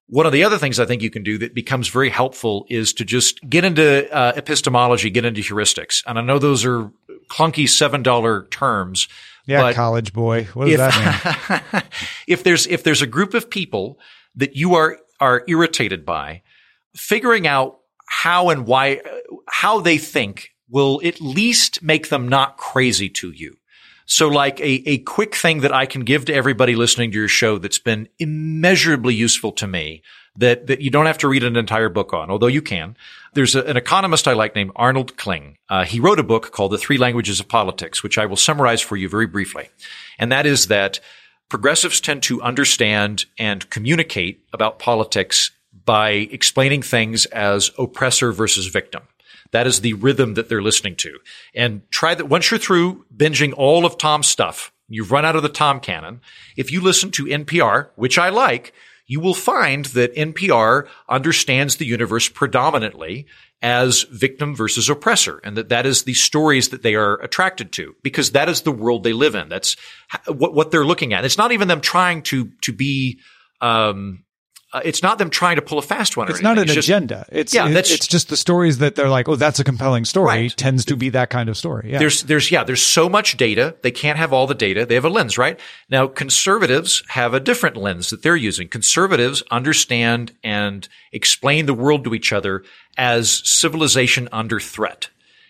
One of the other things I think you can do that becomes very helpful is to just get into uh, epistemology, get into heuristics. And I know those are clunky $7 terms, Yeah, college boy. What does if, that mean? if there's if there's a group of people that you are are irritated by, figuring out how and why how they think will at least make them not crazy to you. So like a, a quick thing that I can give to everybody listening to your show that's been immeasurably useful to me that, that you don't have to read an entire book on, although you can. There's a, an economist I like named Arnold Kling. Uh, he wrote a book called The Three Languages of Politics, which I will summarize for you very briefly. And that is that progressives tend to understand and communicate about politics by explaining things as oppressor versus victim. That is the rhythm that they're listening to. And try that once you're through binging all of Tom's stuff, you've run out of the Tom canon. If you listen to NPR, which I like, you will find that NPR understands the universe predominantly as victim versus oppressor and that that is the stories that they are attracted to because that is the world they live in. That's what, what they're looking at. It's not even them trying to, to be, um, uh, it's not them trying to pull a fast one. It's not an it's just, agenda. It's Yeah, that's- it's just the stories that they're like, oh, that's a compelling story. Right. Tends to be that kind of story. Yeah. There's, there's, yeah, there's so much data. They can't have all the data. They have a lens, right? Now, conservatives have a different lens that they're using. Conservatives understand and explain the world to each other as civilization under threat.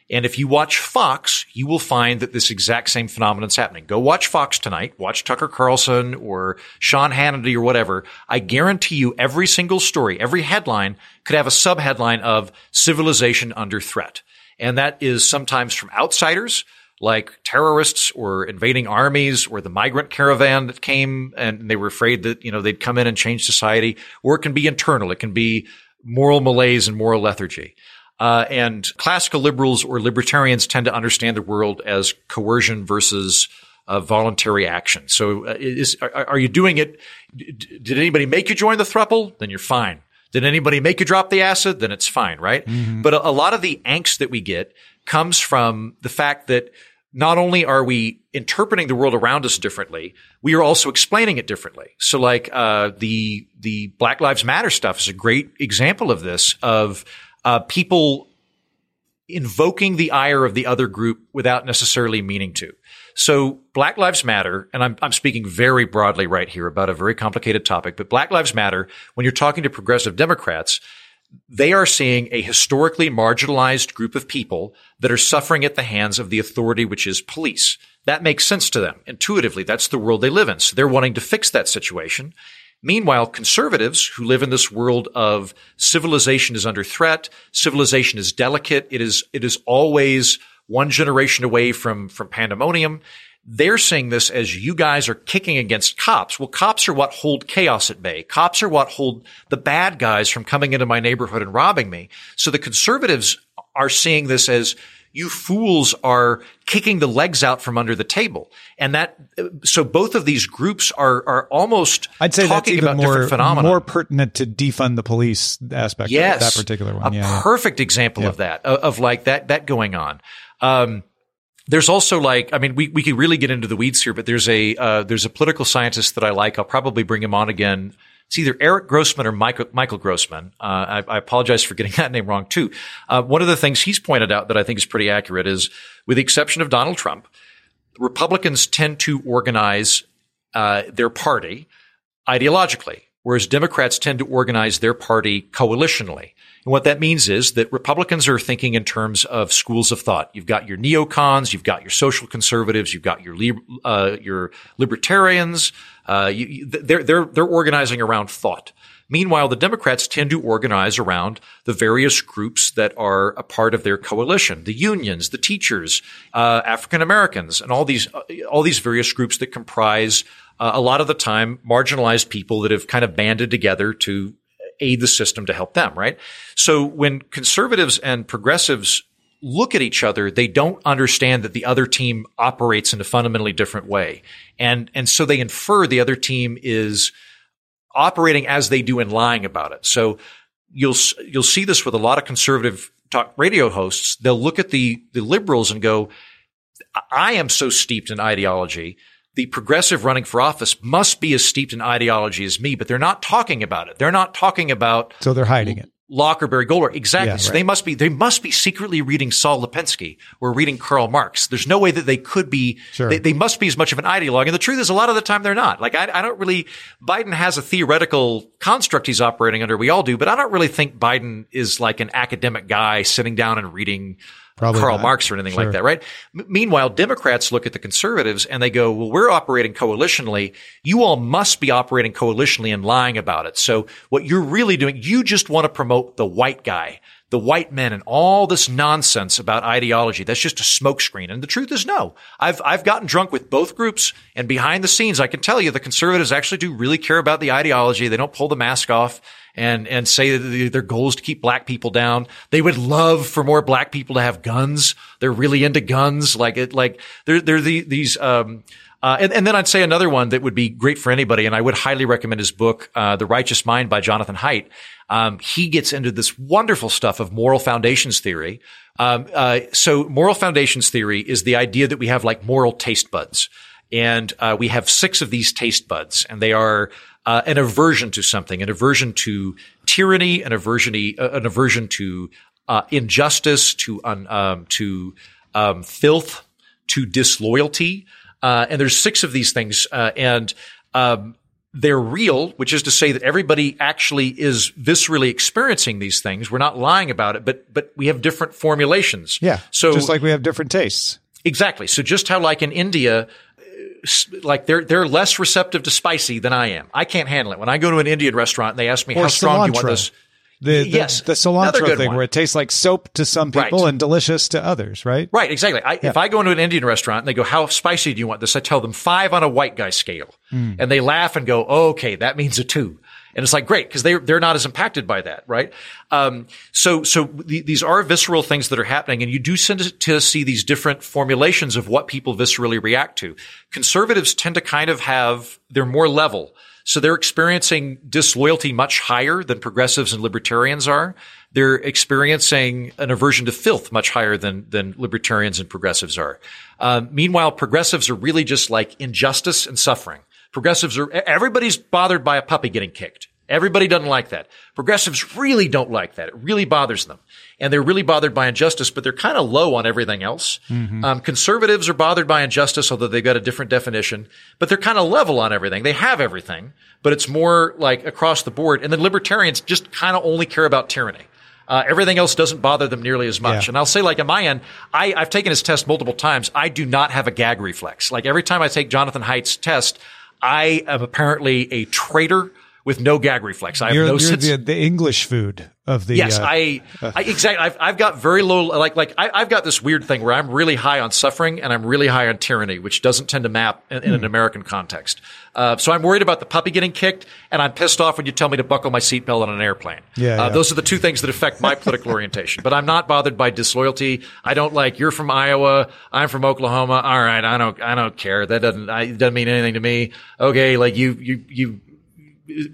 And if you watch Fox, you will find that this exact same phenomenon is happening. Go watch Fox tonight. Watch Tucker Carlson or Sean Hannity or whatever. I guarantee you every single story, every headline could have a subheadline of civilization under threat. And that is sometimes from outsiders like terrorists or invading armies or the migrant caravan that came and they were afraid that, you know, they'd come in and change society. Or it can be internal. It can be moral malaise and moral lethargy. Uh, and classical liberals or libertarians tend to understand the world as coercion versus uh, voluntary action. So, uh, is, are, are you doing it? d- Did anybody make you join the thruple? Then you're fine. Did anybody make you drop the acid? Then it's fine, right? But a, a lot of the angst that we get comes from the fact that not only are we interpreting the world around us differently, we are also explaining it differently. So, like uh, the the Black Lives Matter stuff is a great example of this. Of uh, people invoking the ire of the other group without necessarily meaning to. So Black Lives Matter, and I'm, I'm speaking very broadly right here about a very complicated topic, but Black Lives Matter, when you're talking to progressive Democrats, they are seeing a historically marginalized group of people that are suffering at the hands of the authority, which is police. That makes sense to them intuitively. That's the world they live in. So they're wanting to fix that situation. Meanwhile, conservatives who live in this world of civilization is under threat, civilization is delicate, it is, it is always one generation away from, from pandemonium. They're seeing this as you guys are kicking against cops. Well, cops are what hold chaos at bay. Cops are what hold the bad guys from coming into my neighborhood and robbing me. So the conservatives are seeing this as you fools are kicking the legs out from under the table. And that, so both of these groups are, are almost I'd say that's talking even about more different phenomena. more pertinent to defund the police aspect yes, of that particular one. A yeah, yeah. perfect example of that, of, of like that, that going on. Um, there's also like, I mean, we, we could really get into the weeds here, but there's a, uh, there's a political scientist that I like. I'll probably bring him on again. It's either Eric Grossman or Michael, Michael Grossman. Uh, I, I apologize for getting that name wrong too. Uh, one of the things he's pointed out that I think is pretty accurate is with the exception of Donald Trump, Republicans tend to organize, uh, their party ideologically, whereas Democrats tend to organize their party coalitionally. And what that means is that Republicans are thinking in terms of schools of thought. You've got your neocons, you've got your social conservatives, you've got your uh, your libertarians. Uh, you- they're they're they're organizing around thought. Meanwhile, the Democrats tend to organize around the various groups that are a part of their coalition: the unions, the teachers, uh, African Americans, and all these uh, all these various groups that comprise uh, a lot of the time marginalized people that have kind of banded together to aid the system to help them, right? So when conservatives and progressives look at each other, they don't understand that the other team operates in a fundamentally different way. And, and so they infer the other team is operating as they do and lying about it. So you'll, you'll see this with a lot of conservative talk radio hosts. They'll look at the, the liberals and go, I am so steeped in ideology the progressive running for office must be as steeped in ideology as me, but they're not talking about it. They're not talking about So they're hiding it. Lockerberry, Goldwater. Exactly. Yeah, so right. they must be they must be secretly reading Saul Alinsky or reading Karl Marx. There's no way that they could be. Sure. They, they must be as much of an ideologue. And the truth is, a lot of the time they're not. Like I, I don't really. Biden has a theoretical construct he's operating under. We all do, but I don't really think Biden is like an academic guy sitting down and reading. Probably Karl not. Marx or anything Sure. like that, right? M- meanwhile, Democrats look at the conservatives and they go, well, we're operating coalitionally. You all must be operating coalitionally and lying about it. So what you're really doing, you just want to promote the white guy, the white men and all this nonsense about ideology. That's just a smokescreen. And the truth is no. I've, I've gotten drunk with both groups and behind the scenes, I can tell you the conservatives actually do really care about the ideology. They don't pull the mask off and and say that their goal is to keep black people down. They would love for more black people to have guns. They're really into guns. Like it, like they're they're the, these. Um, uh, and, and then I'd say another one that would be great for anybody, and I would highly recommend his book, uh, The Righteous Mind by Jonathan Haidt. Um, he gets into this wonderful stuff of moral foundations theory. Um, uh, so moral foundations theory is the idea that we have like moral taste buds. And uh, we have six of these taste buds, and they are uh, an aversion to something, an aversion to tyranny, an aversion, uh, an aversion to uh, injustice, to un, um, to um, filth, to disloyalty. Uh, and there's six of these things, uh, and um, they're real, which is to say that everybody actually is viscerally experiencing these things. We're not lying about it, but but we have different formulations. Yeah. So just like we have different tastes. Exactly. So just how like in India, like they're they're less receptive to spicy than I am. I can't handle it. When I go to an Indian restaurant and they ask me Or how strong do you want cilantro. this, The, the, Yes. the cilantro thing one. where it tastes like soap to some people Right. and delicious to others, right? right? Exactly. I, If I go into an Indian restaurant and they go, "How spicy do you want this?" I tell them five on a white guy scale, Hmm. and they laugh and go, oh, "Okay, that means a two. And it's like great because they they're not as impacted by that, right? Um, so so the, these are visceral things that are happening, and you do tend to, see these different formulations of what people viscerally react to. Conservatives tend to kind of have they're more level, so they're experiencing disloyalty much higher than progressives and libertarians are. They're experiencing an aversion to filth much higher than than libertarians and progressives are. Um, meanwhile, progressives are really just like injustice and suffering. Progressives are, everybody's bothered by a puppy getting kicked. Everybody doesn't like that. Progressives really don't like that. It really bothers them. And they're really bothered by injustice, but they're kind of low on everything else. Um, conservatives are bothered by injustice, although they've got a different definition, but they're kind of level on everything. They have everything, but it's more like across the board. And then libertarians just kind of only care about tyranny. Uh, everything else doesn't bother them nearly as much. Yeah. And I'll say, like, on my end, I, I've taken his test multiple times. I do not have a gag reflex. Like, every time I take Jonathan Haidt's test, I am apparently a traitor with no gag reflex. I have You're, no you're the, the English food of the. Yes, uh, I, I exactly. I've, I've got very low, like, like I, I've got this weird thing where I'm really high on suffering and I'm really high on tyranny, which doesn't tend to map in, in an Hmm. American context. Uh, so I'm worried about the puppy getting kicked, and I'm pissed off when you tell me to buckle my seatbelt on an airplane. Yeah, uh, yeah. those are the two things that affect my political orientation. But I'm not bothered by disloyalty. I don't like you're from Iowa, I'm from Oklahoma. All right, I don't, I don't care. That doesn't, I, doesn't mean anything to me. Okay, like you, you, you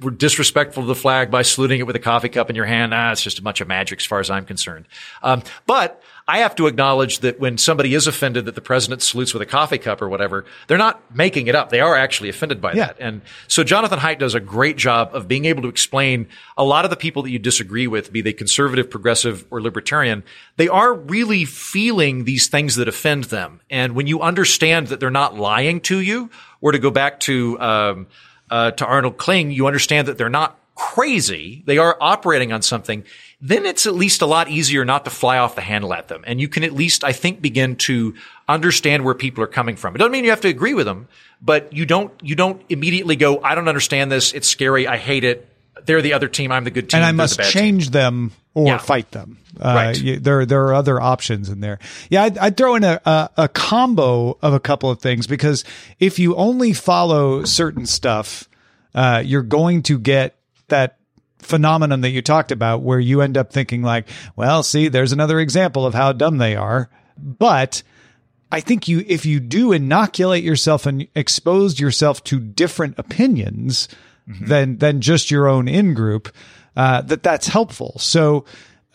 were disrespectful to the flag by saluting it with a coffee cup in your hand. Ah, it's just a bunch of magic as far as I'm concerned. Um, but I have to acknowledge that when somebody is offended that the president salutes with a coffee cup or whatever, they're not making it up. They are actually offended by Yeah. that. And so Jonathan Haidt does a great job of being able to explain a lot of the people that you disagree with, be they conservative, progressive, or libertarian, they are really feeling these things that offend them. And when you understand that they're not lying to you, or to go back to, um, uh, to Arnold Kling, you understand that they're not crazy. They are operating on something. Then it's at least a lot easier not to fly off the handle at them. And you can at least, I think, begin to understand where people are coming from. It doesn't mean you have to agree with them, but you don't, you don't immediately go, I don't understand this. It's scary. I hate it. They're the other team. I'm the good team. and I must bad team." change them or Yeah. fight them. Uh, Right. you- there, there are other options in there. Yeah, I'd, I'd throw in a, a, a combo of a couple of things because if you only follow certain stuff, uh, you're going to get that phenomenon that you talked about where you end up thinking like, well, see, there's another example of how dumb they are. But I think you, if you do inoculate yourself and expose yourself to different opinions than than just your own in group, uh, that that's helpful. So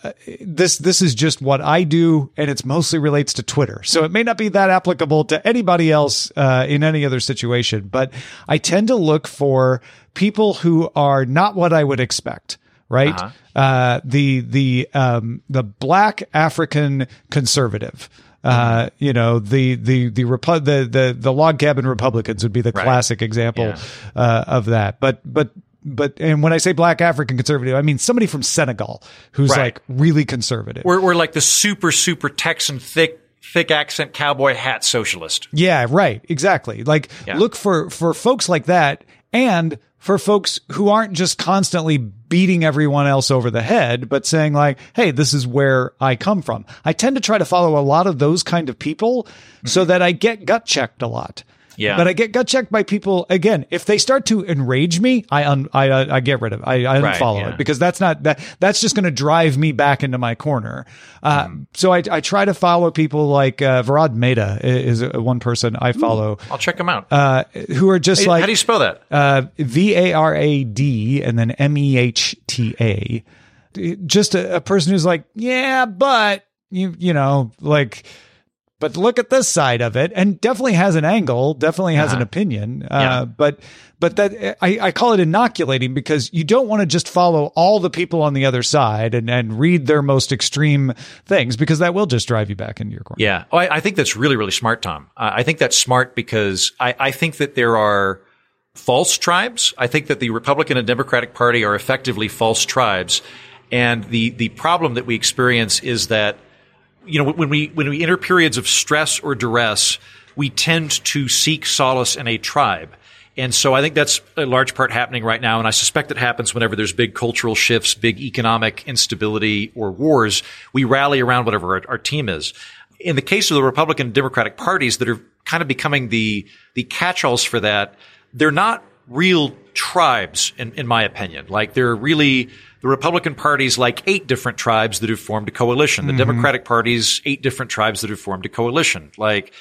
uh, this this is just what I do, and it's mostly relates to Twitter. So it may not be that applicable to anybody else uh, in any other situation. But I tend to look for people who are not what I would expect right? Uh-huh. Uh, the the um, the black African conservative. Uh, you know the the the Repu- the the the log cabin Republicans would be the Right. classic example Yeah. uh, of that. But but but and when I say black African conservative, I mean somebody from Senegal who's Right. like really conservative. We're, we're like the super, super Texan, thick, thick accent cowboy hat socialist. Yeah, right. Exactly. Like Yeah. look for for folks like that and for folks who aren't just constantly beating everyone else over the head, but saying like, "Hey, this is where I come from." I tend to try to follow a lot of those kind of people mm-hmm. so that I get gut checked a lot. Yeah. But I get gut checked by people again. If they start to enrage me, I un, I uh, I get rid of. It. I, I Right, unfollow yeah. it because that's not that that's just going to drive me back into my corner. Uh, Mm-hmm. So I I try to follow people like uh, Varad Mehta is uh, one person I follow I'll check them out. uh, who are just Hey, like How do you spell that? uh, V A R A D and then M E H T A. Just a, a person who's like, yeah, but you you know like. But look at this side of it, and definitely has an angle, definitely has an opinion. Uh, Uh-huh. Yeah. But but that I, I call it inoculating because you don't want to just follow all the people on the other side and, and read their most extreme things because that will just drive you back into your corner. Yeah. Oh, I, I think that's really, really smart, Tom. Uh, I think that's smart because I, I think that there are false tribes. I think that the Republican and Democratic Party are effectively false tribes. And the, the problem that we experience is that, you know, when we, when we enter periods of stress or duress, we tend to seek solace in a tribe. And so I think that's a large part happening right now. And I suspect it happens whenever there's big cultural shifts, big economic instability or wars. We rally around whatever our, our team is. In the case of the Republican and Democratic parties that are kind of becoming the, the catch-alls for that, they're not real tribes, in, in my opinion. Like they're really, the Republican party's like eight different tribes that have formed a coalition. The Democratic party's eight different tribes that have formed a coalition. Like,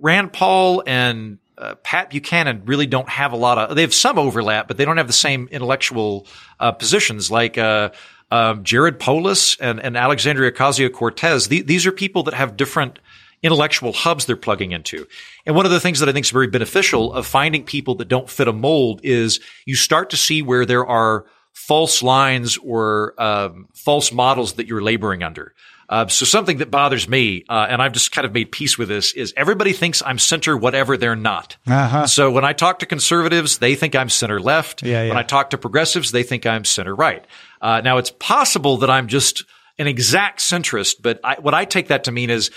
Rand Paul and uh, Pat Buchanan really don't have a lot of. They have some overlap, but they don't have the same intellectual uh, positions like uh, um, Jared Polis and, and Alexandria Ocasio Cortez. these are people that have different intellectual hubs they're plugging into. And one of the things that I think is very beneficial of finding people that don't fit a mold is you start to see where there are false lines or um, false models that you're laboring under. Uh, so something that bothers me, uh, and I've just kind of made peace with this, is everybody thinks I'm center, whatever they're not. Uh-huh. So when I talk to conservatives, they think I'm center left. Yeah, yeah. When I talk to progressives, they think I'm center right. Uh, now it's possible that I'm just an exact centrist, but I, what I take that to mean is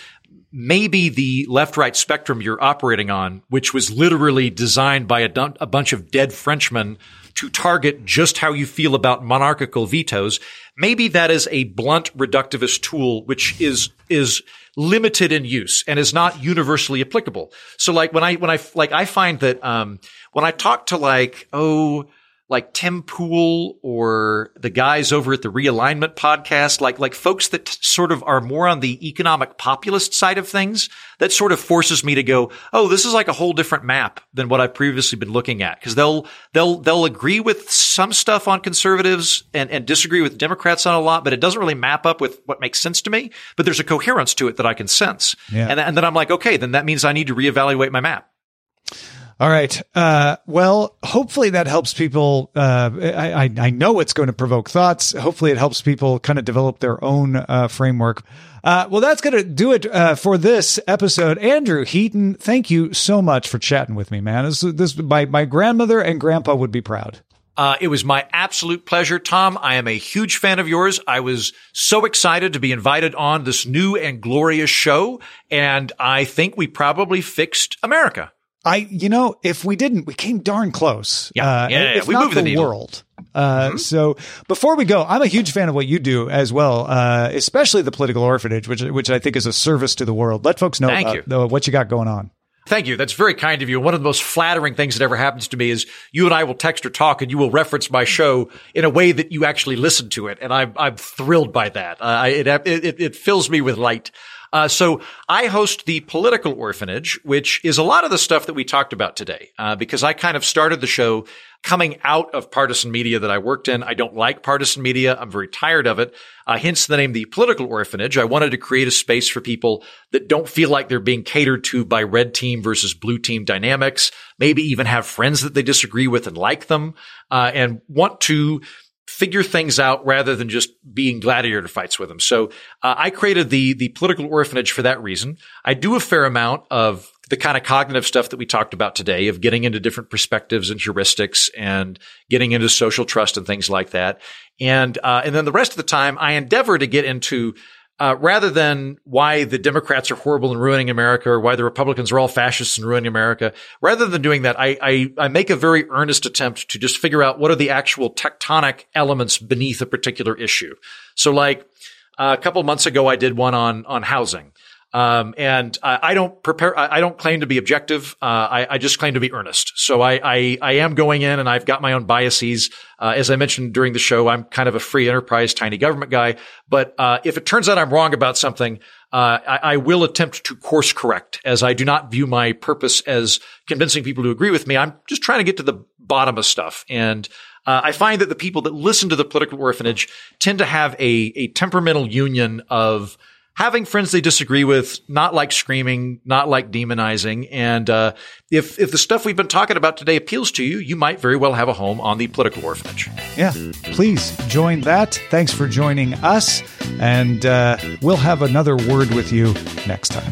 maybe the left right spectrum you're operating on, which was literally designed by a, dun- a bunch of dead Frenchmen to target just how you feel about monarchical vetoes, maybe that is a blunt reductivist tool, which is, is limited in use and is not universally applicable. So like when I, when I, like I find that, um, when I talk to like, oh, like Tim Pool or the guys over at the realignment podcast, like, like folks that t- sort of are more on the economic populist side of things, that sort of forces me to go, Oh, this is like a whole different map than what I've previously been looking at. Cause they'll, they'll, they'll agree with some stuff on conservatives and, and disagree with Democrats on a lot, but it doesn't really map up with what makes sense to me. But there's a coherence to it that I can sense. Yeah. And, and then I'm like, okay, then that means I need to reevaluate my map. All right. Uh, well, hopefully that helps people. Uh, I, I, know it's going to provoke thoughts. Hopefully it helps people kind of develop their own uh, framework. Uh, well, that's going to do it uh, for this episode. Andrew Heaton, thank you so much for chatting with me, man. This, this my my grandmother and grandpa would be proud. Uh, it was my absolute pleasure, Tom. I am a huge fan of yours. I was so excited to be invited on this new and glorious show, and I think we probably fixed America. I, you know, if we didn't, we came darn close. Yeah, uh, yeah, yeah, if we moved the needle. world. Uh, So before we go, I'm a huge fan of what you do as well, uh, especially the political orphanage, which which I think is a service to the world. Let folks know Thank uh, you. the- what you got going on. Thank you. That's very kind of you. One of the most flattering things that ever happens to me is you and I will text or talk and you will reference my show in a way that you actually listen to it. And I'm, I'm thrilled by that. Uh, it, it, it fills me with light. Uh, so I host the Political Orphanage, which is a lot of the stuff that we talked about today, uh, because I kind of started the show coming out of partisan media that I worked in. I don't like partisan media. I'm very tired of it. Uh, hence the name, the Political Orphanage. I wanted to create a space for people that don't feel like they're being catered to by red team versus blue team dynamics, maybe even have friends that they disagree with and like them, uh, and want to figure things out rather than just being gladiator fights with them. So uh, I created the the political orphanage for that reason. I do a fair amount of the kind of cognitive stuff that we talked about today of getting into different perspectives and heuristics and getting into social trust and things like that. And uh, and then the rest of the time, I endeavor to get into uh, rather than why the Democrats are horrible and ruining America or why the Republicans are all fascists and ruining America, rather than doing that, I, I, I make a very earnest attempt to just figure out what are the actual tectonic elements beneath a particular issue. So like uh, a couple months ago, I did one on, on housing. Um, and I, I, don't prepare, I, I, don't claim to be objective. Uh, I, I, just claim to be earnest. So I, I, I am going in and I've got my own biases. Uh, as I mentioned during the show, I'm kind of a free enterprise, tiny government guy. But, uh, if it turns out I'm wrong about something, uh, I, will attempt to course correct as I do not view my purpose as convincing people to agree with me. I'm just trying to get to the bottom of stuff. And, uh, I find that the people that listen to the political orphanage tend to have a, a temperamental union of, having friends they disagree with, not like screaming, not like demonizing. And uh, if if the stuff we've been talking about today appeals to you, you might very well have a home on the political orphanage. Yeah, please join that. Thanks for joining us, and uh, we'll have another word with you next time.